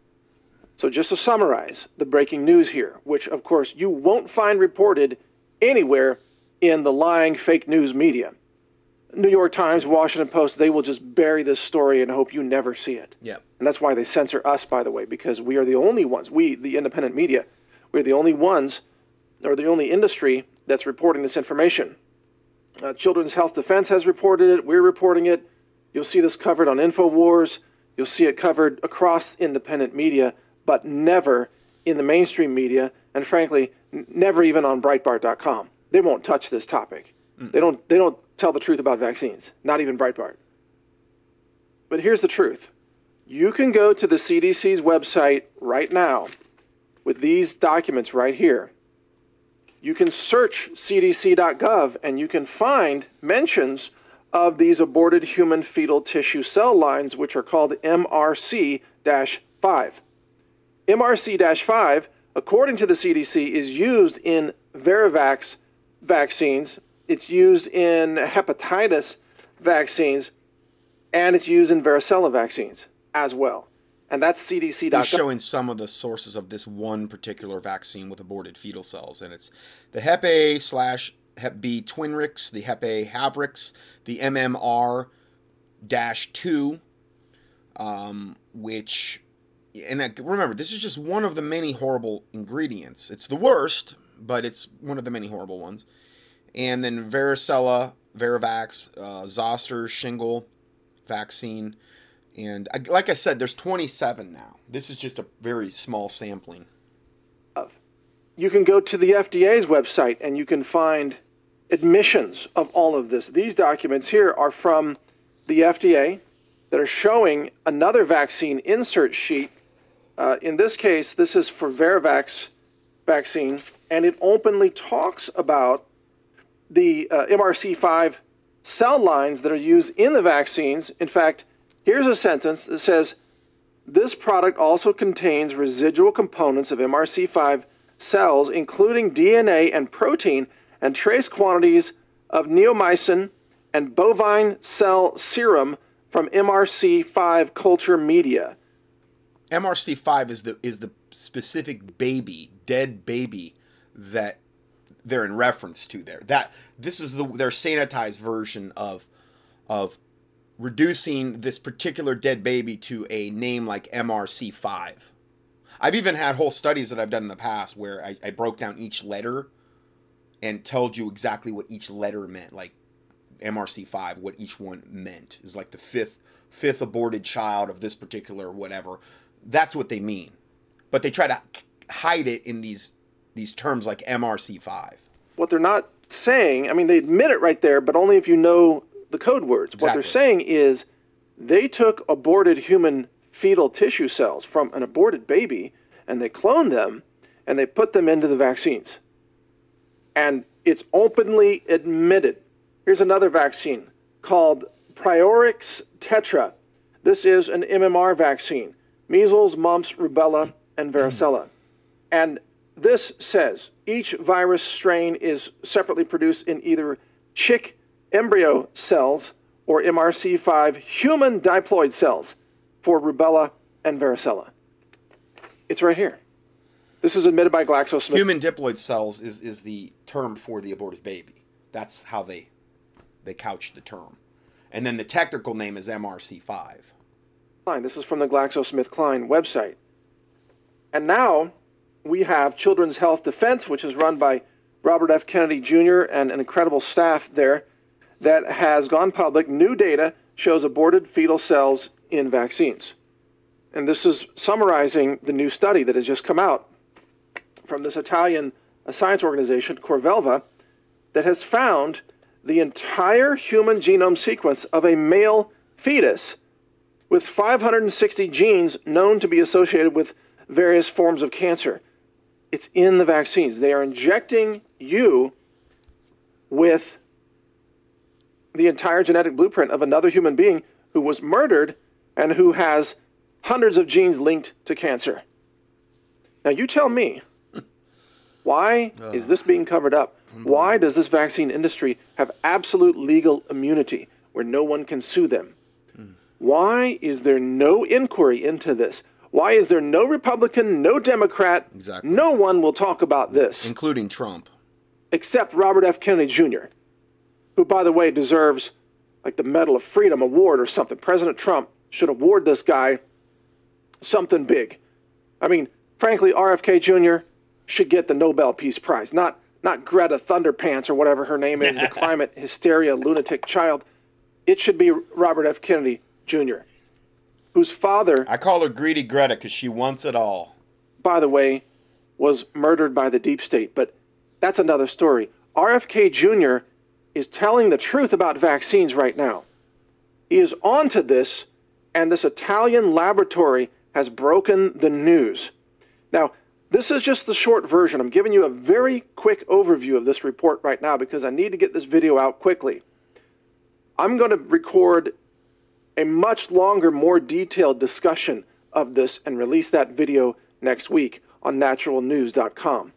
So, just to summarize the breaking news here, which of course you won't find reported anywhere in the lying fake news media. New York Times, Washington Post, they will just bury this story and hope you never see it. Yep. And that's why they censor us, by the way, because we are the only ones, we, the independent media, we're the only ones, or the only industry that's reporting this information. Uh, Children's Health Defense has reported it, we're reporting it. You'll see this covered on InfoWars, you'll see it covered across independent media, but never in the mainstream media, and frankly, n- never even on Breitbart.com. They won't touch this topic. Hmm. They don't. They don't tell the truth about vaccines. Not even Breitbart. But here's the truth: you can go to the CDC's website right now with these documents right here. You can search cdc.gov and you can find mentions of these aborted human fetal tissue cell lines, which are called MRC 5. MRC 5, according to the CDC, is used in Varivax vaccines, it's used in hepatitis vaccines, and it's used in varicella vaccines as well. And that's CDC.gov. They're showing some of the sources of this one particular vaccine with aborted fetal cells, and it's the Hep A slash Hep B Twinrix, the Hep A Havrix, the MMR dash two, um, which, and I, remember, this is just one of the many horrible ingredients. It's the worst, but it's one of the many horrible ones. And then varicella, Varivax, uh, zoster, shingle vaccine. And I, like I said, there's 27 now. This is just a very small sampling. You can go to the FDA's website and you can find admissions of all of this. These documents here are from the FDA that are showing another vaccine insert sheet. Uh, in this case, this is for Varivax vaccine, and it openly talks about the uh, MRC5 cell lines that are used in the vaccines. In fact, here's a sentence that says this product also contains residual components of MRC5 cells, including DNA and protein, and trace quantities of neomycin and bovine cell serum from MRC5 culture media. MRC5 is the is the specific baby, dead baby that they're in reference to there. That this is the their sanitized version of of reducing this particular dead baby to a name like MRC5. I've even had whole studies that I've done in the past where I, I broke down each letter and told you exactly what each letter meant, like MRC5, what each one meant is like the fifth fifth aborted child of this particular whatever. That's what they mean, but they try to hide it in these these terms like MRC5. What they're not saying, I mean, they admit it right there, but only if you know the code words. What they're saying is they took aborted human fetal tissue cells from an aborted baby and they cloned them and they put them into the vaccines. And it's openly admitted. Here's another vaccine called Priorix Tetra. This is an MMR vaccine measles, mumps, rubella, and varicella. And this says each virus strain is separately produced in either chick embryo cells or MRC5 human diploid cells for rubella and varicella. It's right here. This is admitted by GlaxoSmithKline. Human diploid cells is, is the term for the aborted baby. That's how they they couch the term. And then the technical name is MRC5. This is from the GlaxoSmithKline website. And now we have Children's Health Defense, which is run by Robert F. Kennedy Jr. and an incredible staff there that has gone public. New data shows aborted fetal cells in vaccines. And this is summarizing the new study that has just come out from this Italian science organization, Corvelva, that has found the entire human genome sequence of a male fetus with 560 genes known to be associated with various forms of cancer. It's in the vaccines. They are injecting you with the entire genetic blueprint of another human being who was murdered and who has hundreds of genes linked to cancer. Now, you tell me, why uh, is this being covered up? Why does this vaccine industry have absolute legal immunity where no one can sue them? Hmm. Why is there no inquiry into this? Why is there no Republican, no Democrat? Exactly. No one will talk about this. Including Trump. Except Robert F. Kennedy Jr., who, by the way, deserves like the Medal of Freedom award or something. President Trump should award this guy something big. I mean, frankly, RFK Jr. should get the Nobel Peace Prize, not not Greta Thunderpants or whatever her name is, the [LAUGHS] climate hysteria lunatic child. It should be Robert F. Kennedy Jr., whose father. I call her Greedy Greta because she wants it all. By the way, was murdered by the deep state, but that's another story. RFK Jr. is telling the truth about vaccines right now. He is onto this, and this Italian laboratory has broken the news. Now, this is just the short version. I'm giving you a very quick overview of this report right now because I need to get this video out quickly. I'm going to record a much longer, more detailed discussion of this and release that video next week on naturalnews.com.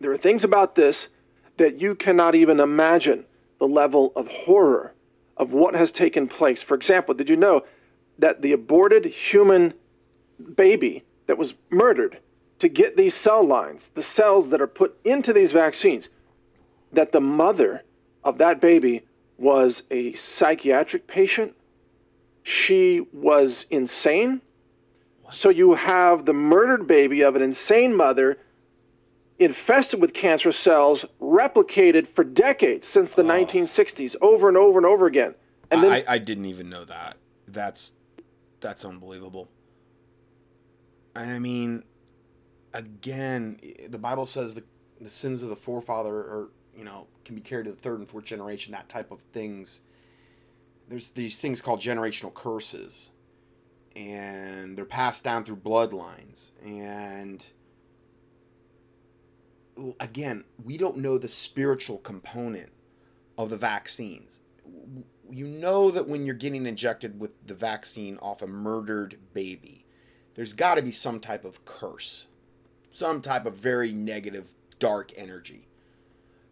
There are things about this that you cannot even imagine the level of horror of what has taken place. For example, did you know that the aborted human baby that was murdered to get these cell lines, the cells that are put into these vaccines, that the mother of that baby was a psychiatric patient? She was insane? So you have the murdered baby of an insane mother infested with cancer cells, replicated for decades since the oh. 1960s, over and over and over again. And then I, I didn't even know that. That's that's unbelievable. I mean, again, the Bible says the the sins of the forefather are you know can be carried to the third and fourth generation. That type of things. There's these things called generational curses, and they're passed down through bloodlines and again, we don't know the spiritual component of the vaccines. You know that when you're getting injected with the vaccine off a murdered baby, there's got to be some type of curse, some type of very negative, dark energy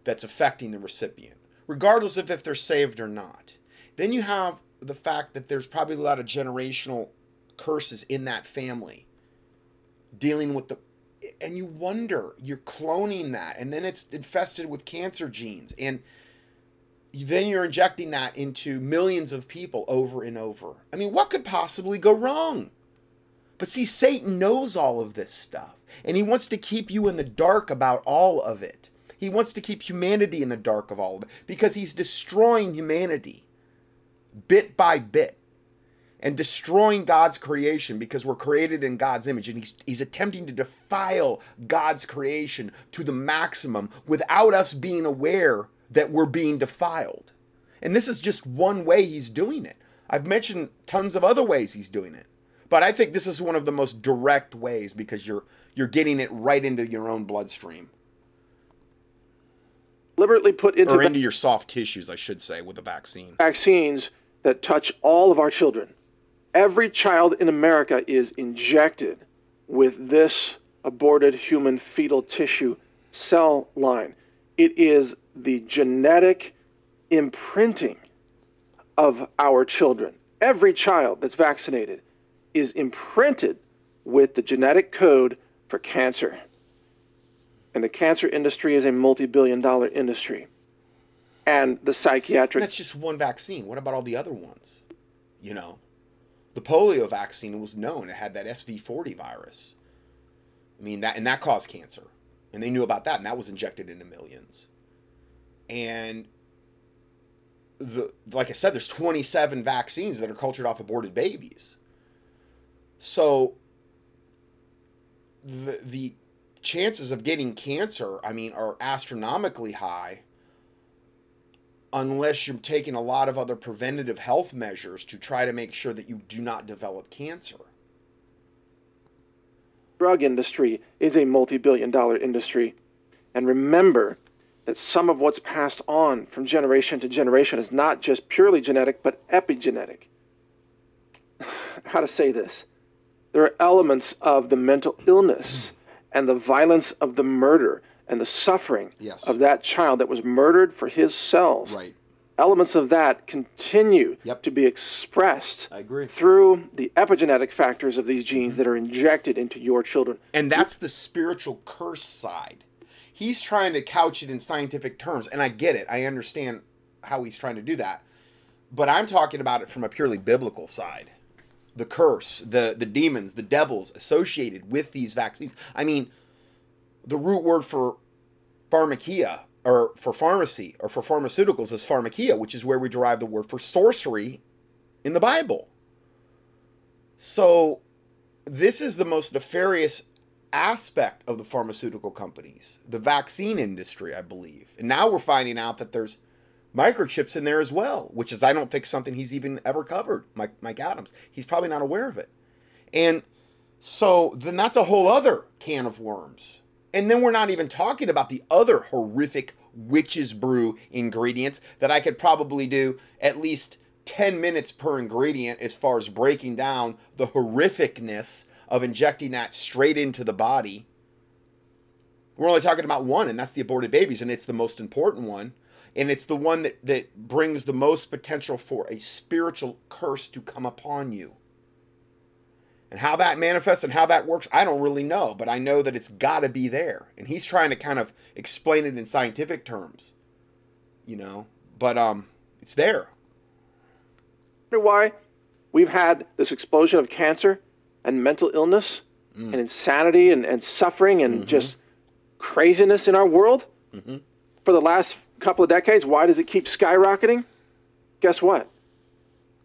that's affecting the recipient, regardless of if they're saved or not. Then you have the fact that there's probably a lot of generational curses in that family dealing with the and you wonder you're cloning that and then it's infested with cancer genes and then you're injecting that into millions of people over and over. I mean what could possibly go wrong? But see satan knows all of this stuff and he wants to keep you in the dark about all of it he wants to keep humanity in the dark of all of it because he's destroying humanity bit by bit and destroying God's creation because we're created in God's image. And he's, he's attempting to defile God's creation to the maximum without us being aware that we're being defiled. And this is just one way he's doing it. I've mentioned tons of other ways he's doing it. But I think this is one of the most direct ways because you're you're getting it right into your own bloodstream. Deliberately put into or into your soft tissues, I should say, with a vaccine. Vaccines that touch all of our children every child in America is injected with this aborted human fetal tissue cell line. It is the genetic imprinting of our children. Every child that's vaccinated is imprinted with the genetic code for cancer. And the cancer industry is a multi billion dollar industry. And the psychiatric. That's just one vaccine. What about all the other ones? You know? The polio vaccine was known; it had that SV40 virus. I mean that, and that caused cancer, and they knew about that, and that was injected into millions. And the like I said, there's 27 vaccines that are cultured off aborted babies. So the the chances of getting cancer, I mean, are astronomically high unless you're taking a lot of other preventative health measures to try to make sure that you do not develop cancer. Drug industry is a multi-billion dollar industry. And remember that some of what's passed on from generation to generation is not just purely genetic, but epigenetic. [SIGHS] How to say this? There are elements of the mental illness and the violence of the murder and the suffering yes. of that child that was murdered for his cells. Right. Elements of that continue yep. to be expressed through the epigenetic factors of these genes mm-hmm. that are injected into your children. And that's the spiritual curse side. He's trying to couch it in scientific terms, and I get it. I understand how he's trying to do that. But I'm talking about it from a purely biblical side. The curse, the the demons, the devils associated with these vaccines. I mean, the root word for pharmakia or for pharmacy or for pharmaceuticals is pharmakia, which is where we derive the word for sorcery in the Bible. So this is the most nefarious aspect of the pharmaceutical companies, the vaccine industry, I believe. And now we're finding out that there's microchips in there as well, which is I don't think something he's even ever covered, Mike, Mike Adams. He's probably not aware of it. And So then that's a whole other can of worms. And then we're not even talking about the other horrific witch's brew ingredients that I could probably do at least 10 minutes per ingredient as far as breaking down the horrificness of injecting that straight into the body. We're only talking about one, and that's the aborted babies, and it's the most important one. And it's the one that, that brings the most potential for a spiritual curse to come upon you. And how that manifests and how that works, I don't really know, but I know that it's got to be there. And he's trying to kind of explain it in scientific terms, you know, but um, it's there. Why we've had this explosion of cancer and mental illness Mm. and insanity and, and suffering and just craziness in our world Mm-hmm. for the last couple of decades. Why does it keep skyrocketing? Guess what?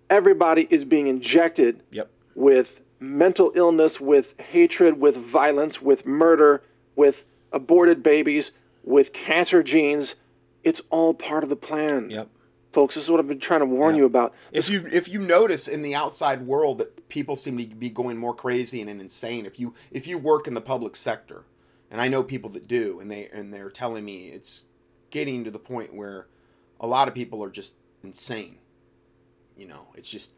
Everybody is being injected Yep. with mental illness, with hatred, with violence, with murder, with aborted babies, with cancer genes. It's all part of the plan. Yep. Folks, this is what I've been trying to warn you about. If you if you notice in the outside world that people seem to be going more crazy and insane, if you if you work in the public sector, and I know people that do, and they and they're telling me it's getting to the point where a lot of people are just insane. You know, it's just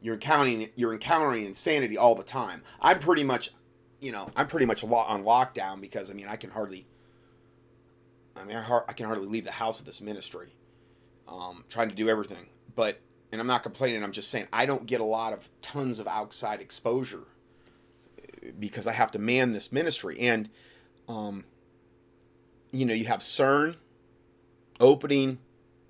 you're encountering you're encountering insanity all the time. I'm pretty much, you know, I'm pretty much on lockdown because I mean I can hardly. I mean I, har- I can hardly leave the house of this ministry um, trying to do everything. But and I'm not complaining. I'm just saying I don't get a lot of tons of outside exposure uh, because I have to man this ministry. And um, you know, you have CERN opening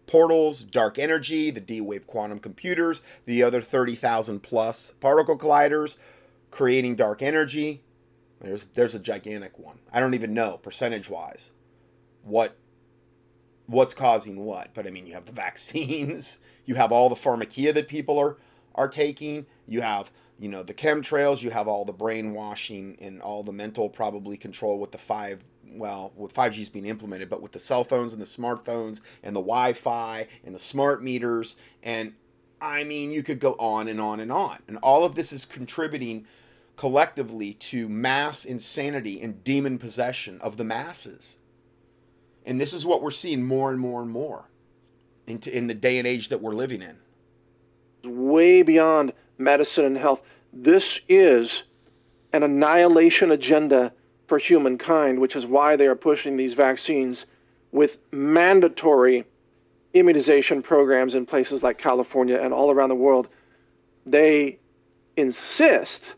portals, dark energy, the D-wave quantum computers, the other 30,000 plus particle colliders creating dark energy. There's there's a gigantic one. I don't even know percentage wise what what's causing what. But I mean, you have the [LAUGHS] vaccines, you have all the pharmakia that people are are taking, you have you know the chemtrails, you have all the brainwashing and all the mental probably control with the five well with 5G's being implemented, but with the cell phones and the smartphones and the Wi-Fi and the smart meters and I mean, you could go on and on and on. And all of this is contributing collectively to mass insanity and demon possession of the masses. And this is what we're seeing more and more and more into in the day and age that we're living in. way beyond medicine and health. This is an annihilation agenda for humankind, which is why they are pushing these vaccines with mandatory immunization programs in places like California and all around the world. They insist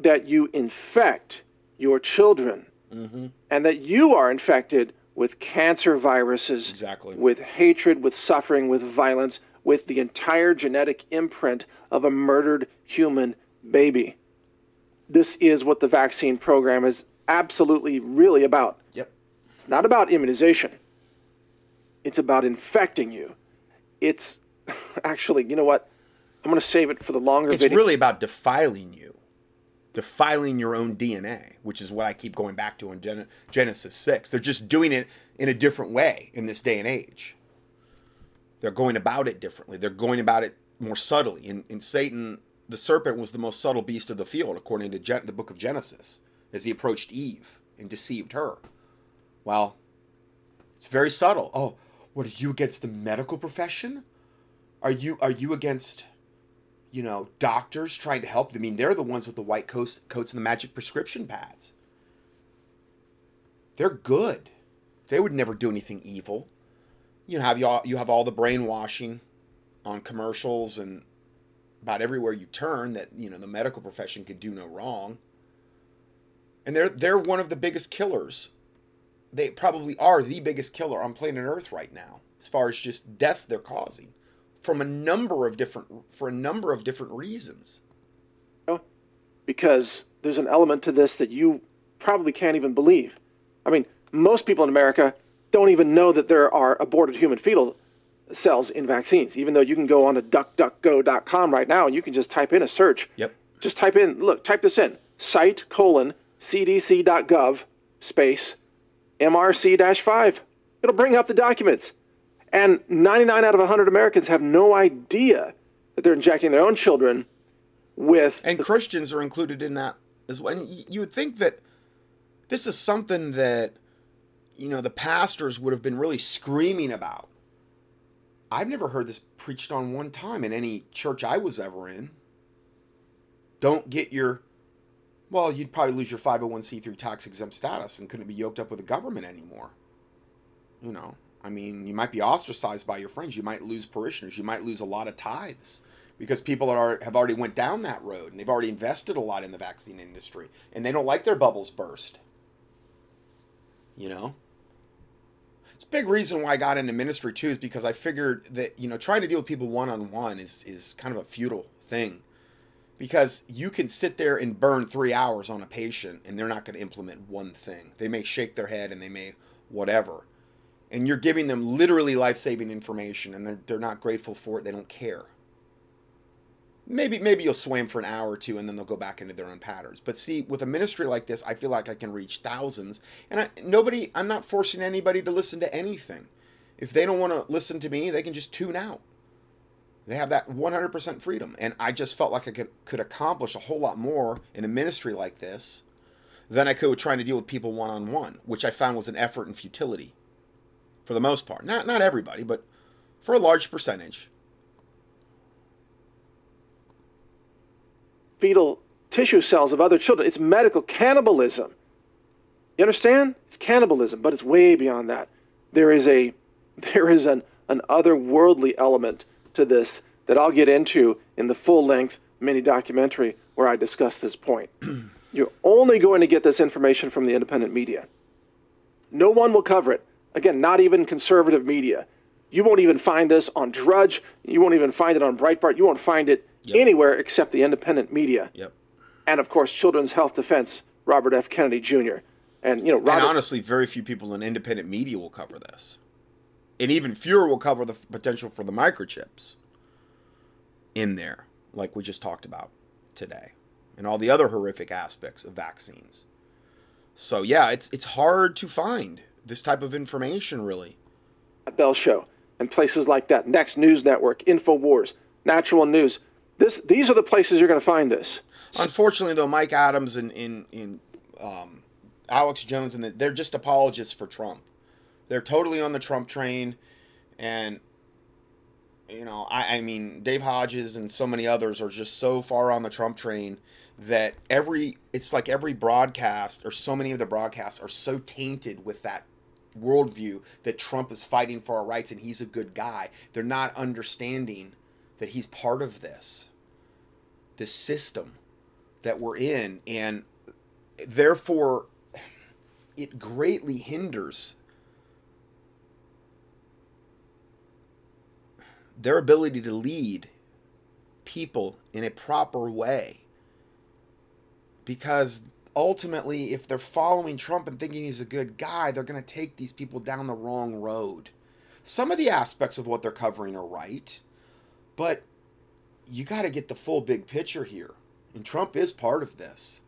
that you infect your children Mm-hmm. and that you are infected with cancer viruses, Exactly. with hatred, with suffering, with violence, with the entire genetic imprint of a murdered human baby. This is what the vaccine program is absolutely really about. Yep. It's not about immunization. It's about infecting you. It's [LAUGHS] actually, you know what? I'm going to save it for the longer It's video. really about defiling you, defiling your own DNA, which is what I keep going back to in Gen- Genesis 6. They're just doing it in a different way in this day and age. They're going about it differently. They're going about it more subtly. And, and Satan, the serpent, was the most subtle beast of the field, according to Gen- the book of Genesis, as he approached Eve and deceived her. Well, it's very subtle. Oh, what are you against the medical profession? Are you are you against you know, doctors trying to help. I mean, they're the ones with the white coats, coats and the magic prescription pads. They're good. They would never do anything evil. You know, have you all, you have all the brainwashing on commercials and about everywhere you turn that you know the medical profession could do no wrong. And they're they're one of the biggest killers. They probably are the biggest killer on planet Earth right now, as far as just deaths they're causing from a number of different for a number of different reasons. because there's an element to this that you probably can't even believe. I mean, most people in America don't even know that there are aborted human fetal cells in vaccines, even though you can go on to duckduckgo.com right now and you can just type in a search. Yep. Just type in, look, type this in site colon cdc.gov space mrc 5. It'll bring up the documents. And 99 out of 100 Americans have no idea that they're injecting their own children with And Christians are included in that as well. And you would think that this is something that you know the pastors would have been really screaming about. I've never heard this preached on one time in any church I was ever in. Don't get your well, you'd probably lose your 501c3 tax exempt status and couldn't be yoked up with the government anymore. You know, I mean, you might be ostracized by your friends. You might lose parishioners. You might lose a lot of tithes because people are, have already went down that road and they've already invested a lot in the vaccine industry and they don't like their bubbles burst. You know? It's a big reason why I got into ministry too is because I figured that, you know, trying to deal with people one on one is is kind of a futile thing. Because you can sit there and burn three hours on a patient and they're not going to implement one thing. They may shake their head and they may whatever. And you're giving them literally life-saving information and they're, they're not grateful for it. They don't care. Maybe maybe you'll swim for an hour or two and then they'll go back into their own patterns. But see with a ministry like this i feel like i can reach thousands. And I, nobody i'm not forcing anybody to listen to anything. If they don't want to listen to me they can just tune out they have that 100% freedom and i just felt like i could, could accomplish a whole lot more in a ministry like this than i could with trying to deal with people one-on-one which i found was an effort and futility for the most part. Not not everybody, but for a large percentage. Fetal tissue cells of other children. It's medical cannibalism. You understand? It's cannibalism, but it's way beyond that. There is a [LAUGHS] there is an, an otherworldly element to this that I'll get into in the full length mini documentary where I discuss this point. [CLEARS THROAT] You're only going to get this information from the independent media. No one will cover it. Again, not even conservative media. You won't even find this on Drudge. You won't even find it on Breitbart. You won't find it yep. anywhere except the independent media. Yep. And of course, Children's Health Defense, Robert F. Kennedy Jr. And you know, Robert, and honestly, very few people in independent media will cover this, and even fewer will cover the potential for the microchips in there, like we just talked about today, and all the other horrific aspects of vaccines. So yeah, it's it's hard to find this type of information, really. Bell Show and places like that, Next News Network, Infowars, Natural News. This, these are the places you're going to find this. Unfortunately, though, Mike Adams and, in in um, Alex Jones and the, they're just apologists for Trump. They're totally on the Trump train, and you know, I, I mean, Dave Hodges and so many others are just so far on the Trump train that every it's like every broadcast or so many of the broadcasts are so tainted with that worldview that Trump is fighting for our rights and he's a good guy. They're not understanding that he's part of this, this system that we're in, and therefore it greatly hinders their ability to lead people in a proper way because ultimately, if they're following Trump and thinking he's a good guy, they're going to take these people down the wrong road. Some of the aspects of what they're covering are right, but you got to get the full big picture here. And Trump is part of this.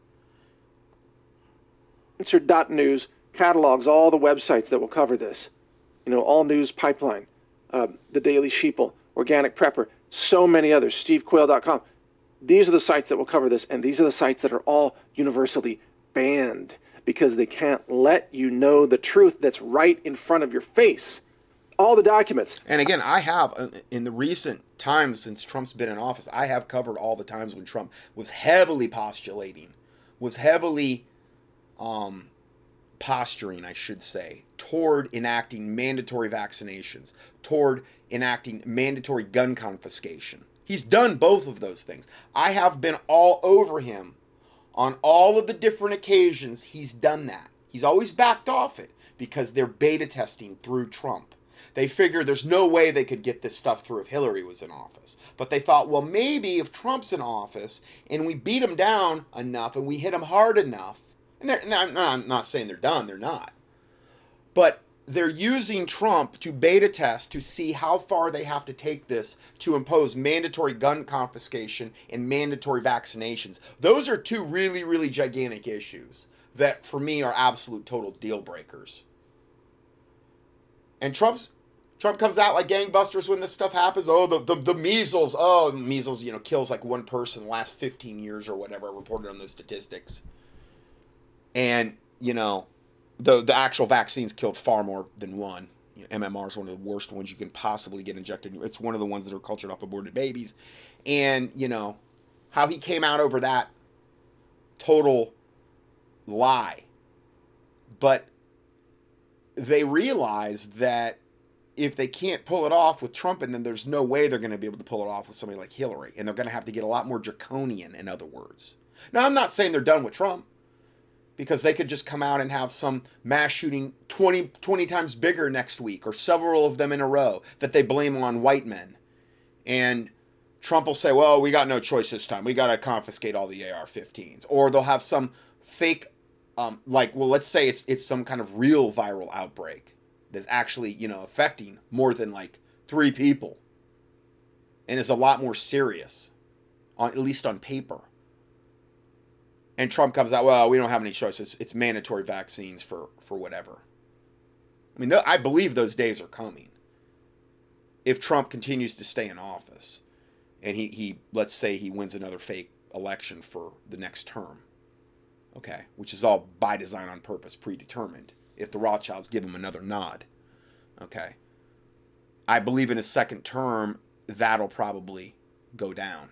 Dot News catalogs all the websites that will cover this. You know, All News Pipeline, uh, The Daily Sheeple, Organic Prepper, so many others, SteveQuayle.com these are the sites that will cover this, and these are the sites that are all universally banned because they can't let you know the truth that's right in front of your face. All the documents. And again, I have, uh, in the recent times since Trump's been in office, I have covered all the times when Trump was heavily postulating, was heavily um, posturing, I should say, toward enacting mandatory vaccinations, toward enacting mandatory gun confiscation He's done both of those things. I have been all over him on all of the different occasions he's done that. He's always backed off it because they're beta testing through Trump. They figured there's no way they could get this stuff through if Hillary was in office. But they thought, well, maybe if Trump's in office and we beat him down enough and we hit him hard enough, and, and I'm not saying they're done, they're not. But they're using Trump to beta test to see how far they have to take this to impose mandatory gun confiscation and mandatory vaccinations. Those are two really, really gigantic issues that, for me, are absolute total deal breakers. And Trump's Trump comes out like gangbusters when this stuff happens. Oh, the, the, the measles. Oh, measles, you know, kills like one person the last 15 years or whatever, reported on those statistics. And, you know, the, the actual vaccines killed far more than one. You know, MMR is one of the worst ones you can possibly get injected. It's one of the ones that are cultured off aborted babies. And, you know, how he came out over that total lie. But they realize that if they can't pull it off with Trump, and then there's no way they're going to be able to pull it off with somebody like Hillary. And they're going to have to get a lot more draconian, in other words. Now, I'm not saying they're done with Trump because they could just come out and have some mass shooting 20, 20 times bigger next week or several of them in a row that they blame on white men. And Trump will say, well, we got no choice this time. We got to confiscate all the AR 15s. Or they'll have some fake, um, like, well, let's say it's, it's some kind of real viral outbreak that's actually, you know, affecting more than like three people and is a lot more serious, on, at least on paper. And Trump comes out, well, we don't have any choices. It's mandatory vaccines for, for whatever. I mean, I believe those days are coming. If Trump continues to stay in office and he, he let's say he wins another fake election for the next term, okay, which is all by design on purpose, predetermined, if the Rothschilds give him another nod, okay, I believe in his second term, that'll probably go down.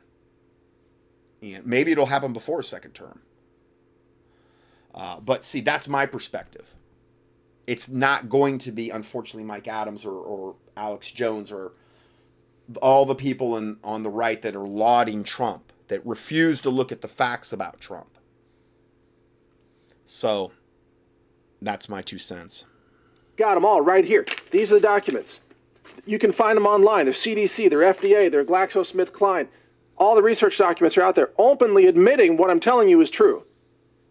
And maybe it'll happen before his second term. Uh, but see, that's my perspective. It's not going to be, unfortunately, Mike Adams or, or Alex Jones or all the people in, on the right that are lauding Trump, that refuse to look at the facts about Trump. So, that's my two cents. Got them all right here. These are the documents. You can find them online. They're CDC, they're FDA, they're GlaxoSmithKline. All the research documents are out there openly admitting what I'm telling you is true.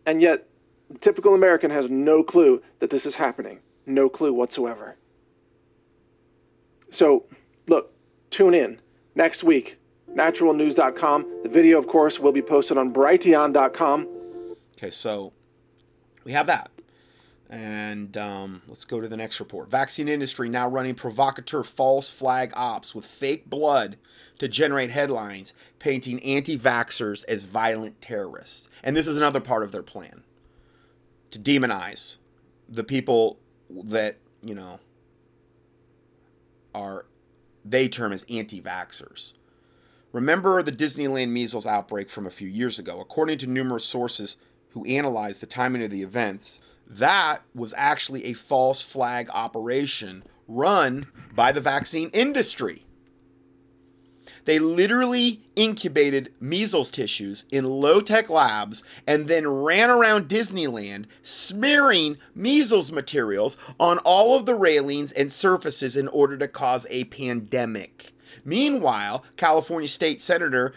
And yet, the typical American has no clue that this is happening. No clue whatsoever. So, look, tune in next week. Naturalnews.com. The video, of course, will be posted on Brighteon.com. Okay, so we have that. And um, let's go to the next report. Vaccine industry now running provocateur false flag ops with fake blood to generate headlines painting anti vaxxers as violent terrorists. And this is another part of their plan to demonize the people that, you know, are they term as anti vaxxers. Remember the Disneyland measles outbreak from a few years ago. According to numerous sources who analyzed the timing of the events, that was actually a false flag operation run by the vaccine industry. They literally incubated measles tissues in low tech labs and then ran around Disneyland smearing measles materials on all of the railings and surfaces in order to cause a pandemic. Meanwhile, California State Senator,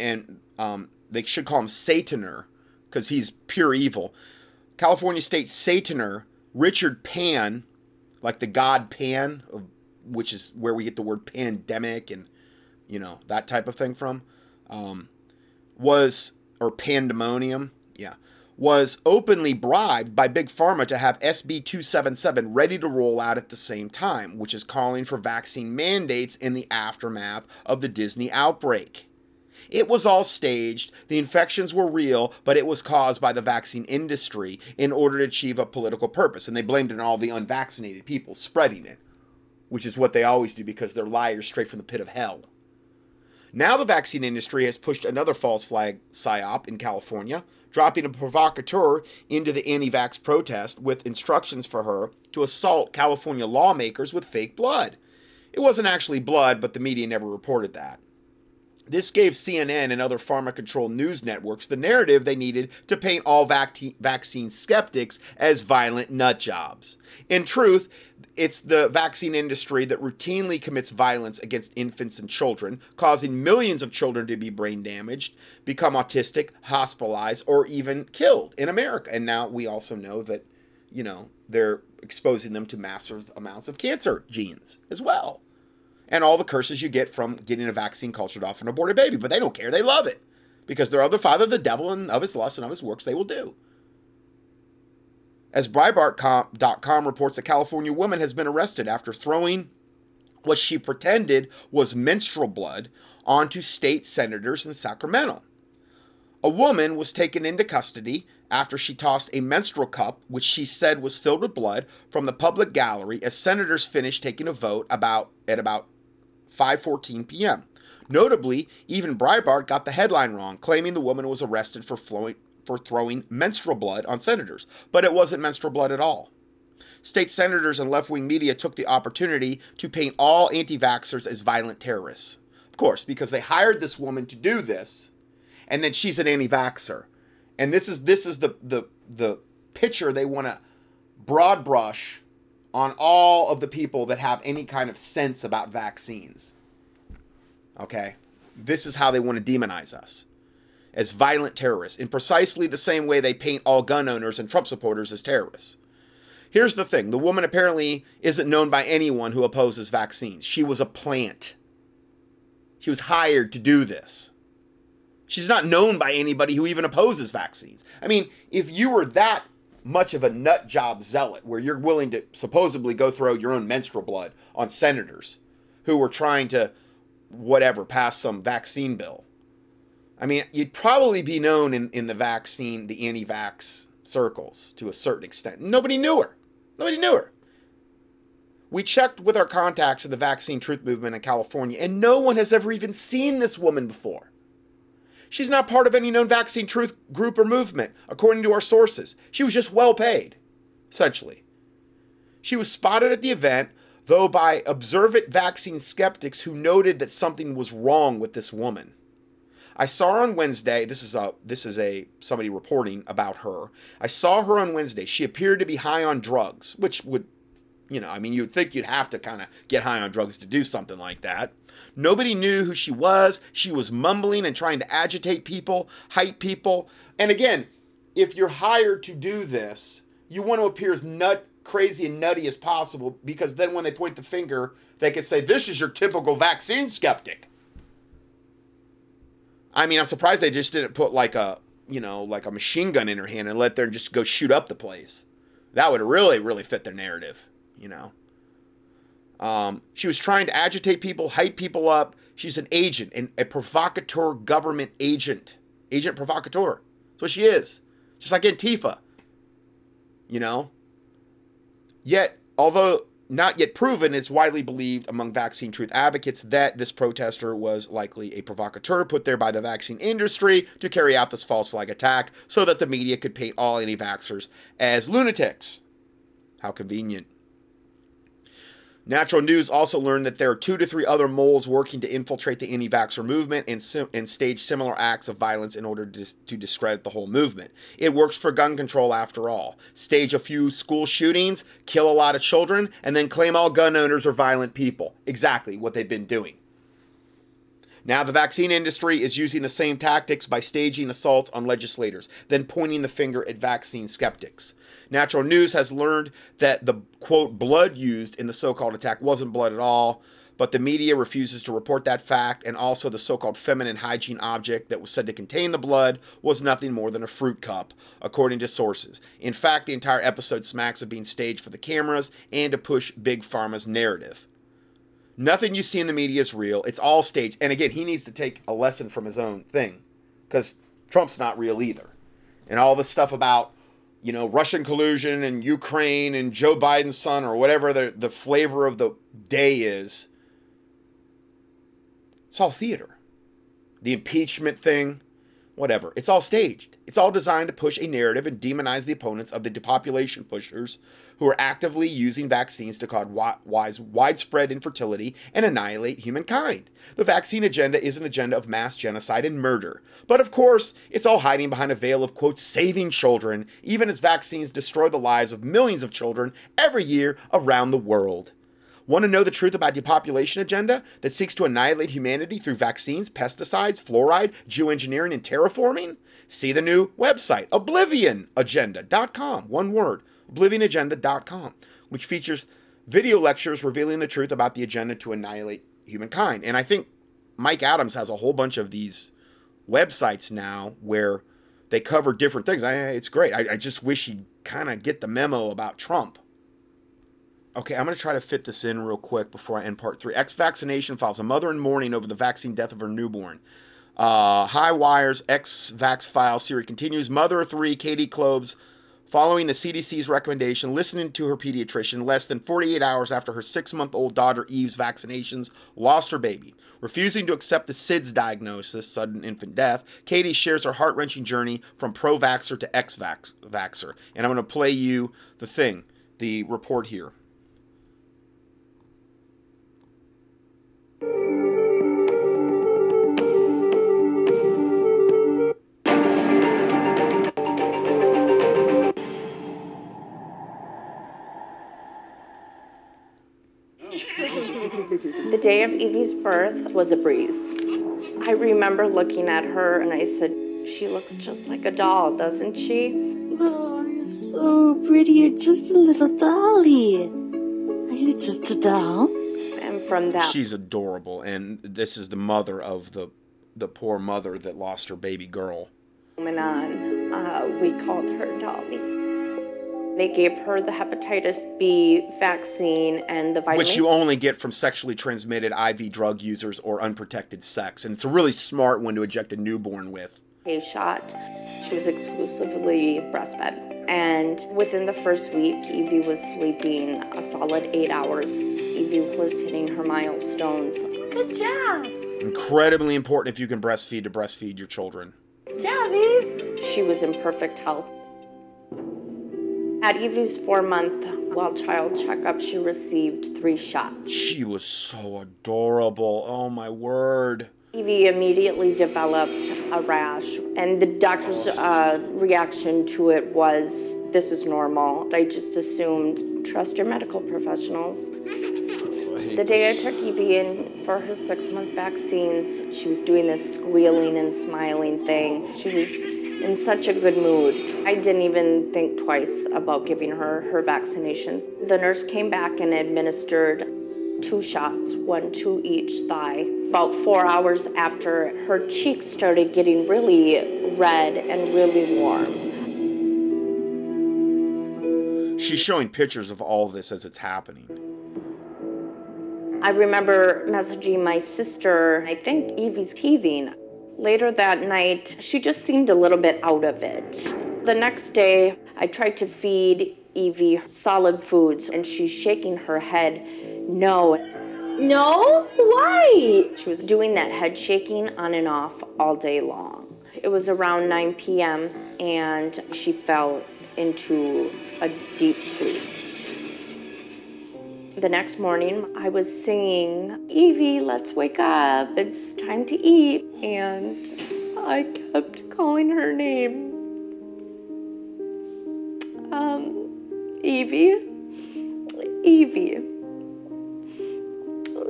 and um, they should call him Sataner because he's pure evil. California State Sataner, Richard Pan, like the god Pan, which is where we get the word pandemic and you know, that type of thing from, um, was, or pandemonium, yeah, was openly bribed by Big Pharma to have SB 277 ready to roll out at the same time, which is calling for vaccine mandates in the aftermath of the Disney outbreak. It was all staged, the infections were real, but it was caused by the vaccine industry in order to achieve a political purpose, and they blamed it on all the unvaccinated people spreading it, which is what they always do because they're liars straight from the pit of hell. Now the vaccine industry has pushed another false flag psyop in California, dropping a provocateur into the anti vax protest with instructions for her to assault California lawmakers with fake blood. It wasn't actually blood, but the media never reported that. This gave CNN and other pharma controlled news networks the narrative they needed to paint all vac- vaccine skeptics as violent nut jobs. In truth, it's the vaccine industry that routinely commits violence against infants and children, causing millions of children to be brain damaged, become autistic, hospitalized, or even killed in America. And now we also know that, you know, they're exposing them to massive amounts of cancer genes as well. And all the curses you get from getting a vaccine cultured off an aborted baby. But they don't care. They love it. Because they're of the father, the devil, and of his lust and of his works they will do. As Breitbart.com reports, a California woman has been arrested after throwing what she pretended was menstrual blood onto state senators in Sacramento. A woman was taken into custody after she tossed a menstrual cup, which she said was filled with blood, from the public gallery as senators finished taking a vote about at about 5:14 p.m. Notably, even Breitbart got the headline wrong, claiming the woman was arrested for flowing, for throwing menstrual blood on senators, but it wasn't menstrual blood at all. State senators and left-wing media took the opportunity to paint all anti-vaxxers as violent terrorists. Of course, because they hired this woman to do this and then she's an anti-vaxxer. And this is this is the the the picture they want to broad brush on all of the people that have any kind of sense about vaccines. Okay? This is how they want to demonize us as violent terrorists in precisely the same way they paint all gun owners and Trump supporters as terrorists. Here's the thing the woman apparently isn't known by anyone who opposes vaccines. She was a plant, she was hired to do this. She's not known by anybody who even opposes vaccines. I mean, if you were that much of a nut job zealot where you're willing to supposedly go throw your own menstrual blood on senators who were trying to whatever pass some vaccine bill. I mean, you'd probably be known in, in the vaccine, the anti-vax circles to a certain extent. Nobody knew her. Nobody knew her. We checked with our contacts in the vaccine truth movement in California, and no one has ever even seen this woman before. She's not part of any known vaccine truth group or movement, according to our sources. She was just well paid, essentially. She was spotted at the event, though by observant vaccine skeptics who noted that something was wrong with this woman. I saw her on Wednesday. This is a this is a somebody reporting about her. I saw her on Wednesday. She appeared to be high on drugs, which would you know, I mean, you'd think you'd have to kind of get high on drugs to do something like that. Nobody knew who she was. She was mumbling and trying to agitate people, hype people. And again, if you're hired to do this, you want to appear as nut crazy and nutty as possible because then when they point the finger, they can say, This is your typical vaccine skeptic. I mean, I'm surprised they just didn't put like a, you know, like a machine gun in her hand and let them just go shoot up the place. That would really, really fit their narrative, you know. Um, she was trying to agitate people, hype people up. She's an agent, and a provocateur government agent. Agent provocateur. That's what she is. Just like Antifa. You know? Yet, although not yet proven, it's widely believed among vaccine truth advocates that this protester was likely a provocateur put there by the vaccine industry to carry out this false flag attack so that the media could paint all anti vaxxers as lunatics. How convenient. Natural News also learned that there are two to three other moles working to infiltrate the anti vaxxer movement and, sim- and stage similar acts of violence in order to, dis- to discredit the whole movement. It works for gun control after all. Stage a few school shootings, kill a lot of children, and then claim all gun owners are violent people. Exactly what they've been doing. Now, the vaccine industry is using the same tactics by staging assaults on legislators, then pointing the finger at vaccine skeptics. Natural News has learned that the quote blood used in the so called attack wasn't blood at all, but the media refuses to report that fact, and also the so called feminine hygiene object that was said to contain the blood was nothing more than a fruit cup, according to sources. In fact, the entire episode smacks of being staged for the cameras and to push Big Pharma's narrative. Nothing you see in the media is real. It's all staged. And again, he needs to take a lesson from his own thing because Trump's not real either. And all this stuff about you know, Russian collusion and Ukraine and Joe Biden's son or whatever the, the flavor of the day is. It's all theater. The impeachment thing, whatever. It's all staged. It's all designed to push a narrative and demonize the opponents of the depopulation pushers who are actively using vaccines to cause widespread infertility and annihilate humankind. The vaccine agenda is an agenda of mass genocide and murder. But of course, it's all hiding behind a veil of, quote, saving children, even as vaccines destroy the lives of millions of children every year around the world. Want to know the truth about the depopulation agenda that seeks to annihilate humanity through vaccines, pesticides, fluoride, geoengineering, and terraforming? See the new website, oblivionagenda.com. One word, oblivionagenda.com, which features video lectures revealing the truth about the agenda to annihilate humankind. And I think Mike Adams has a whole bunch of these websites now where they cover different things. I, it's great. I, I just wish he'd kind of get the memo about Trump. Okay, I'm going to try to fit this in real quick before I end part three. Ex vaccination files. A mother in mourning over the vaccine death of her newborn. Uh, HighWire's ex vax file series continues. Mother of three, Katie Clobes, following the CDC's recommendation, listening to her pediatrician less than 48 hours after her six month old daughter Eve's vaccinations, lost her baby. Refusing to accept the SIDS diagnosis, sudden infant death, Katie shares her heart wrenching journey from pro vaxxer to ex vaxxer. And I'm going to play you the thing, the report here. The day of Evie's birth was a breeze. I remember looking at her and I said, She looks just like a doll, doesn't she? Oh, you're so pretty. You're just a little dolly. Are you just a doll? And from that, She's adorable, and this is the mother of the the poor mother that lost her baby girl. moment on, uh, we called her Dolly. They gave her the hepatitis B vaccine and the vitamin Which you only get from sexually transmitted IV drug users or unprotected sex. And it's a really smart one to inject a newborn with. A shot. She was exclusively breastfed. And within the first week, Evie was sleeping a solid eight hours. Evie was hitting her milestones. Good job. Incredibly important if you can breastfeed to breastfeed your children. Good job, Eve. She was in perfect health. At Evie's four month well child checkup, she received three shots. She was so adorable. Oh my word. Evie immediately developed a rash, and the doctor's uh, reaction to it was this is normal. I just assumed trust your medical professionals. The day I took Evie in for her six month vaccines, she was doing this squealing and smiling thing. She was in such a good mood. I didn't even think twice about giving her her vaccinations. The nurse came back and administered two shots, one to each thigh. About four hours after, her cheeks started getting really red and really warm. She's showing pictures of all this as it's happening. I remember messaging my sister, I think Evie's teething. Later that night, she just seemed a little bit out of it. The next day, I tried to feed Evie solid foods, and she's shaking her head no. No? Why? She was doing that head shaking on and off all day long. It was around 9 p.m., and she fell into a deep sleep. The next morning, I was singing, Evie, let's wake up. It's time to eat. And I kept calling her name. Um, Evie? Evie.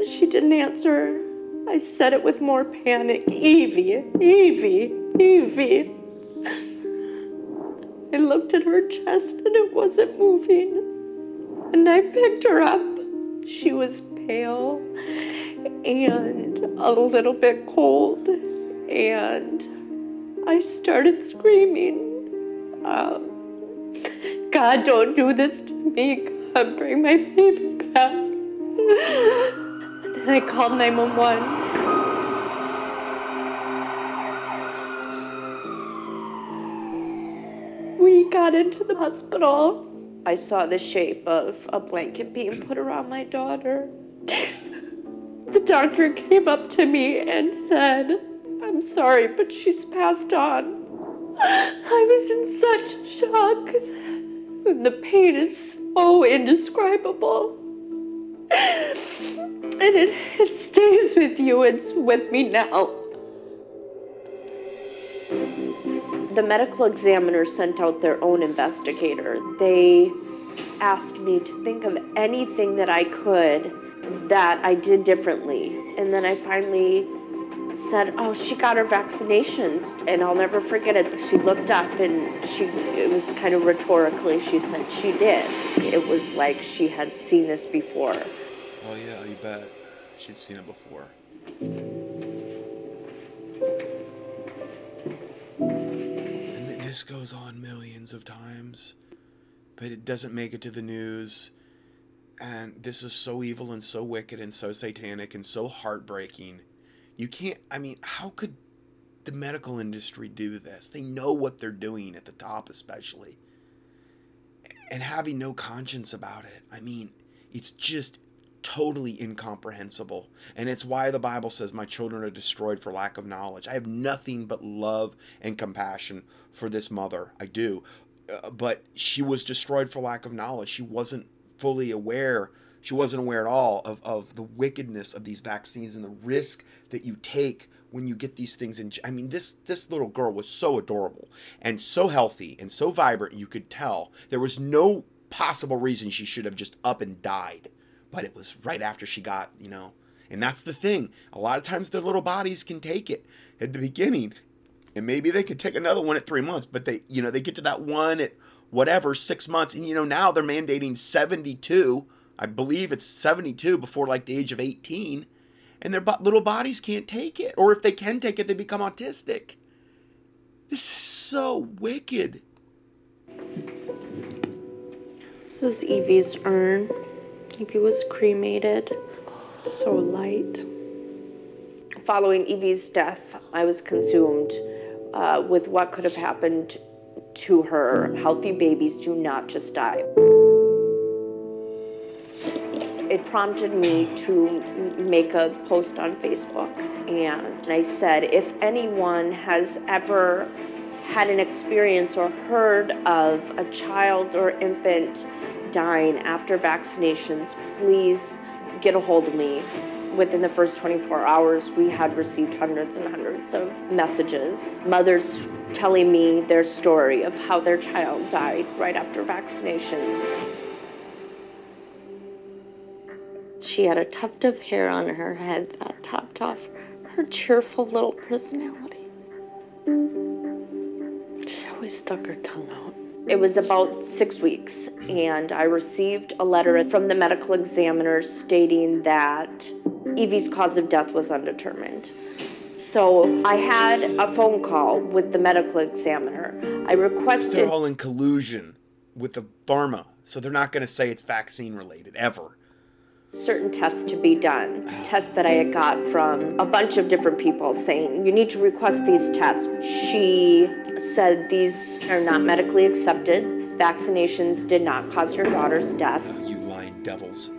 She didn't answer. I said it with more panic. Evie, Evie, Evie. I looked at her chest and it wasn't moving. And I picked her up. She was pale and a little bit cold. And I started screaming. Um, God, don't do this to me. God, bring my baby back. And then I called 911. We got into the hospital. I saw the shape of a blanket being put around my daughter. The doctor came up to me and said, I'm sorry, but she's passed on. I was in such shock. And The pain is so indescribable. And it, it stays with you, it's with me now. The medical examiner sent out their own investigator. They asked me to think of anything that I could that I did differently. And then I finally said, "Oh, she got her vaccinations." And I'll never forget it. She looked up and she it was kind of rhetorically she said she did. It was like she had seen this before. Oh yeah, you bet. She'd seen it before. This goes on millions of times, but it doesn't make it to the news. and this is so evil and so wicked and so satanic and so heartbreaking. You can't, I mean, how could the medical industry do this? They know what they're doing at the top, especially. And having no conscience about it. I mean, it's just totally incomprehensible. And it's why the Bible says, My children are destroyed for lack of knowledge. I have nothing but love and compassion for this mother. I do. Uh, but she was destroyed for lack of knowledge. She wasn't fully aware. She wasn't aware at all of, of the wickedness of these vaccines and the risk that you take when you get these things in i mean this this little girl was so adorable and so healthy and so vibrant you could tell there was no possible reason she should have just up and died but it was right after she got you know and that's the thing a lot of times their little bodies can take it at the beginning and maybe they could take another one at three months but they you know they get to that one at whatever six months and you know now they're mandating 72 i believe it's 72 before like the age of 18 and their little bodies can't take it. Or if they can take it, they become autistic. This is so wicked. This is Evie's urn. Evie was cremated. So light. Following Evie's death, I was consumed uh, with what could have happened to her. Healthy babies do not just die it prompted me to make a post on Facebook. And I said, if anyone has ever had an experience or heard of a child or infant dying after vaccinations, please get a hold of me. Within the first 24 hours, we had received hundreds and hundreds of messages. Mothers telling me their story of how their child died right after vaccinations. She had a tuft of hair on her head that topped off her cheerful little personality. She always stuck her tongue out. It was about six weeks, and I received a letter from the medical examiner stating that Evie's cause of death was undetermined. So I had a phone call with the medical examiner. I requested. They're all in collusion with the pharma, so they're not going to say it's vaccine related ever certain tests to be done. Tests that I had got from a bunch of different people saying, you need to request these tests. She said these are not medically accepted. Vaccinations did not cause your daughter's death. Oh, you lying devils.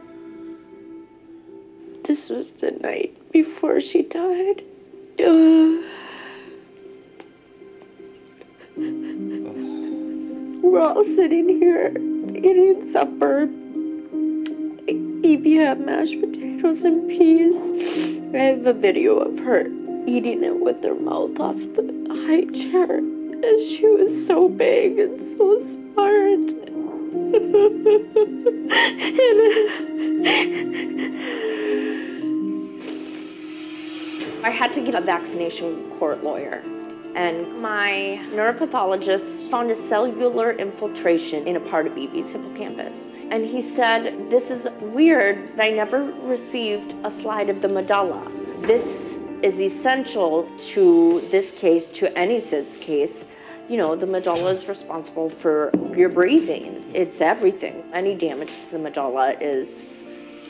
This was the night before she died. Uh, [SIGHS] we're all sitting here eating supper Evie had mashed potatoes and peas. I have a video of her eating it with her mouth off the high chair. And she was so big and so smart. [LAUGHS] I had to get a vaccination court lawyer and my neuropathologist found a cellular infiltration in a part of Evie's hippocampus. And he said, This is weird. I never received a slide of the medulla. This is essential to this case, to any SIDS case. You know, the medulla is responsible for your breathing, it's everything. Any damage to the medulla is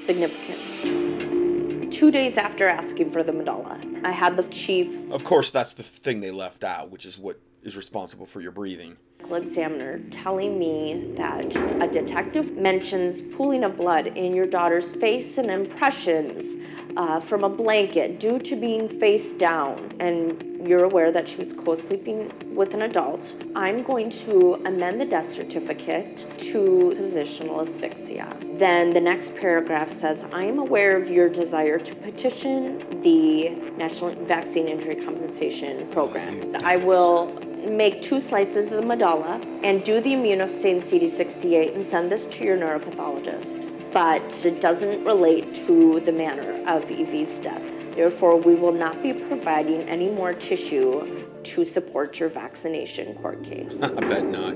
significant. Two days after asking for the medulla, I had the chief. Of course, that's the thing they left out, which is what is responsible for your breathing examiner telling me that a detective mentions pooling of blood in your daughter's face and impressions uh, from a blanket due to being face down, and you're aware that she was co sleeping with an adult, I'm going to amend the death certificate to positional asphyxia. Then the next paragraph says, I am aware of your desire to petition the National Vaccine Injury Compensation Program. I will make two slices of the medulla and do the immunostain CD68 and send this to your neuropathologist. But it doesn't relate to the manner of Evie's death. Therefore, we will not be providing any more tissue to support your vaccination court case. [LAUGHS] I bet not.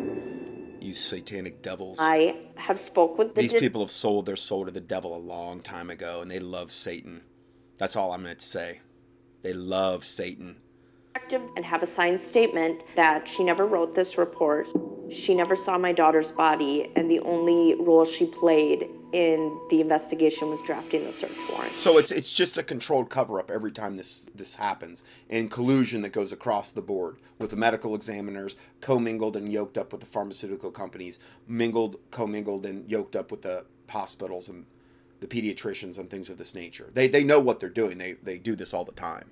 You satanic devils. I have spoke with the These people have sold their soul to the devil a long time ago and they love Satan. That's all I'm going to say. They love Satan and have a signed statement that she never wrote this report. She never saw my daughter's body, and the only role she played in the investigation was drafting the search warrant. So it's it's just a controlled cover up every time this this happens, and collusion that goes across the board with the medical examiners commingled and yoked up with the pharmaceutical companies, mingled, commingled, and yoked up with the hospitals and the pediatricians and things of this nature. They they know what they're doing. They they do this all the time.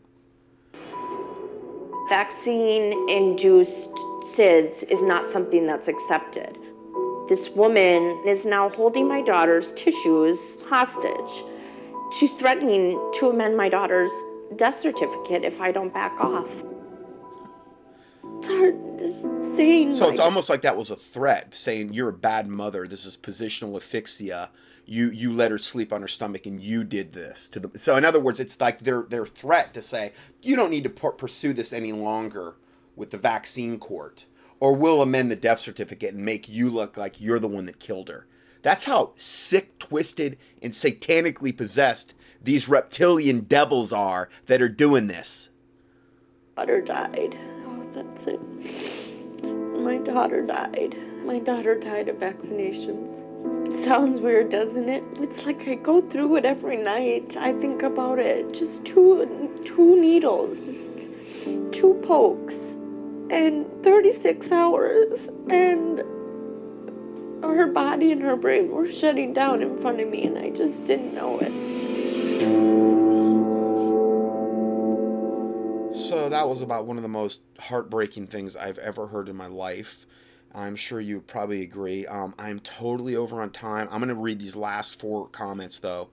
Vaccine induced SIDS is not something that's accepted. This woman is now holding my daughter's tissues hostage. She's threatening to amend my daughter's death certificate if I don't back off. It's hard to say. So it's almost like that was a threat, saying you're a bad mother. This is positional asphyxia. You you let her sleep on her stomach, and you did this to the. So in other words, it's like their their threat to say you don't need to pu- pursue this any longer with the vaccine court, or we'll amend the death certificate and make you look like you're the one that killed her. That's how sick, twisted, and satanically possessed these reptilian devils are that are doing this. daughter died. Oh, that's it. My daughter died. My daughter died of vaccinations. Sounds weird, doesn't it? It's like I go through it every night. I think about it. Just two two needles, just two pokes, and 36 hours, and her body and her brain were shutting down in front of me, and I just didn't know it. So that was about one of the most heartbreaking things I've ever heard in my life. I'm sure you probably agree. Um, I'm totally over on time. I'm going to read these last four comments though.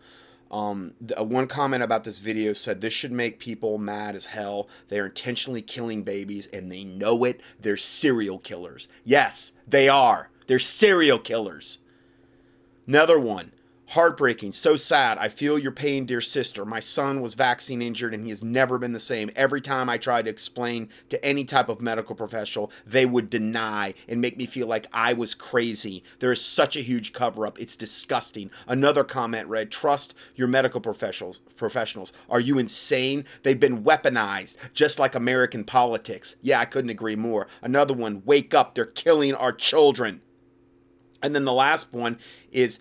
Um, the, uh, one comment about this video said this should make people mad as hell. They are intentionally killing babies and they know it. They're serial killers. Yes, they are. They're serial killers. Another one. Heartbreaking, so sad. I feel your pain, dear sister. My son was vaccine injured and he has never been the same. Every time I tried to explain to any type of medical professional, they would deny and make me feel like I was crazy. There is such a huge cover up. It's disgusting. Another comment read, "Trust your medical professionals. Professionals. Are you insane? They've been weaponized just like American politics." Yeah, I couldn't agree more. Another one, "Wake up. They're killing our children." And then the last one is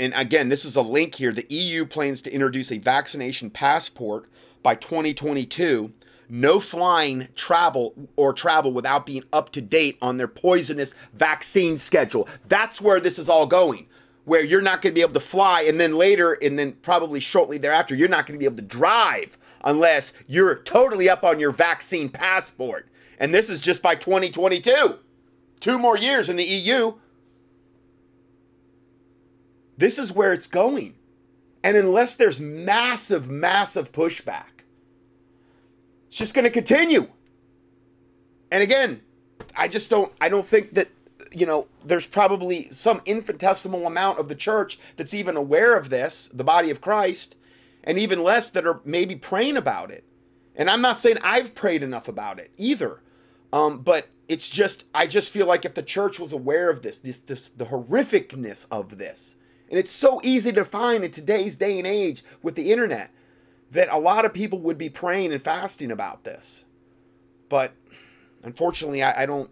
and again, this is a link here. The EU plans to introduce a vaccination passport by 2022. No flying, travel, or travel without being up to date on their poisonous vaccine schedule. That's where this is all going. Where you're not going to be able to fly, and then later, and then probably shortly thereafter, you're not going to be able to drive unless you're totally up on your vaccine passport. And this is just by 2022. Two more years in the EU. This is where it's going. And unless there's massive, massive pushback, it's just going to continue. And again, I just don't I don't think that you know, there's probably some infinitesimal amount of the church that's even aware of this, the body of Christ, and even less that are maybe praying about it. And I'm not saying I've prayed enough about it either. Um, but it's just I just feel like if the church was aware of this, this this the horrificness of this, and it's so easy to find in today's day and age with the internet that a lot of people would be praying and fasting about this. But unfortunately, I, I don't,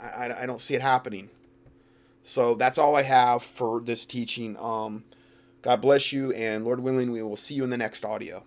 I, I don't see it happening. So that's all I have for this teaching. Um, God bless you, and Lord willing, we will see you in the next audio.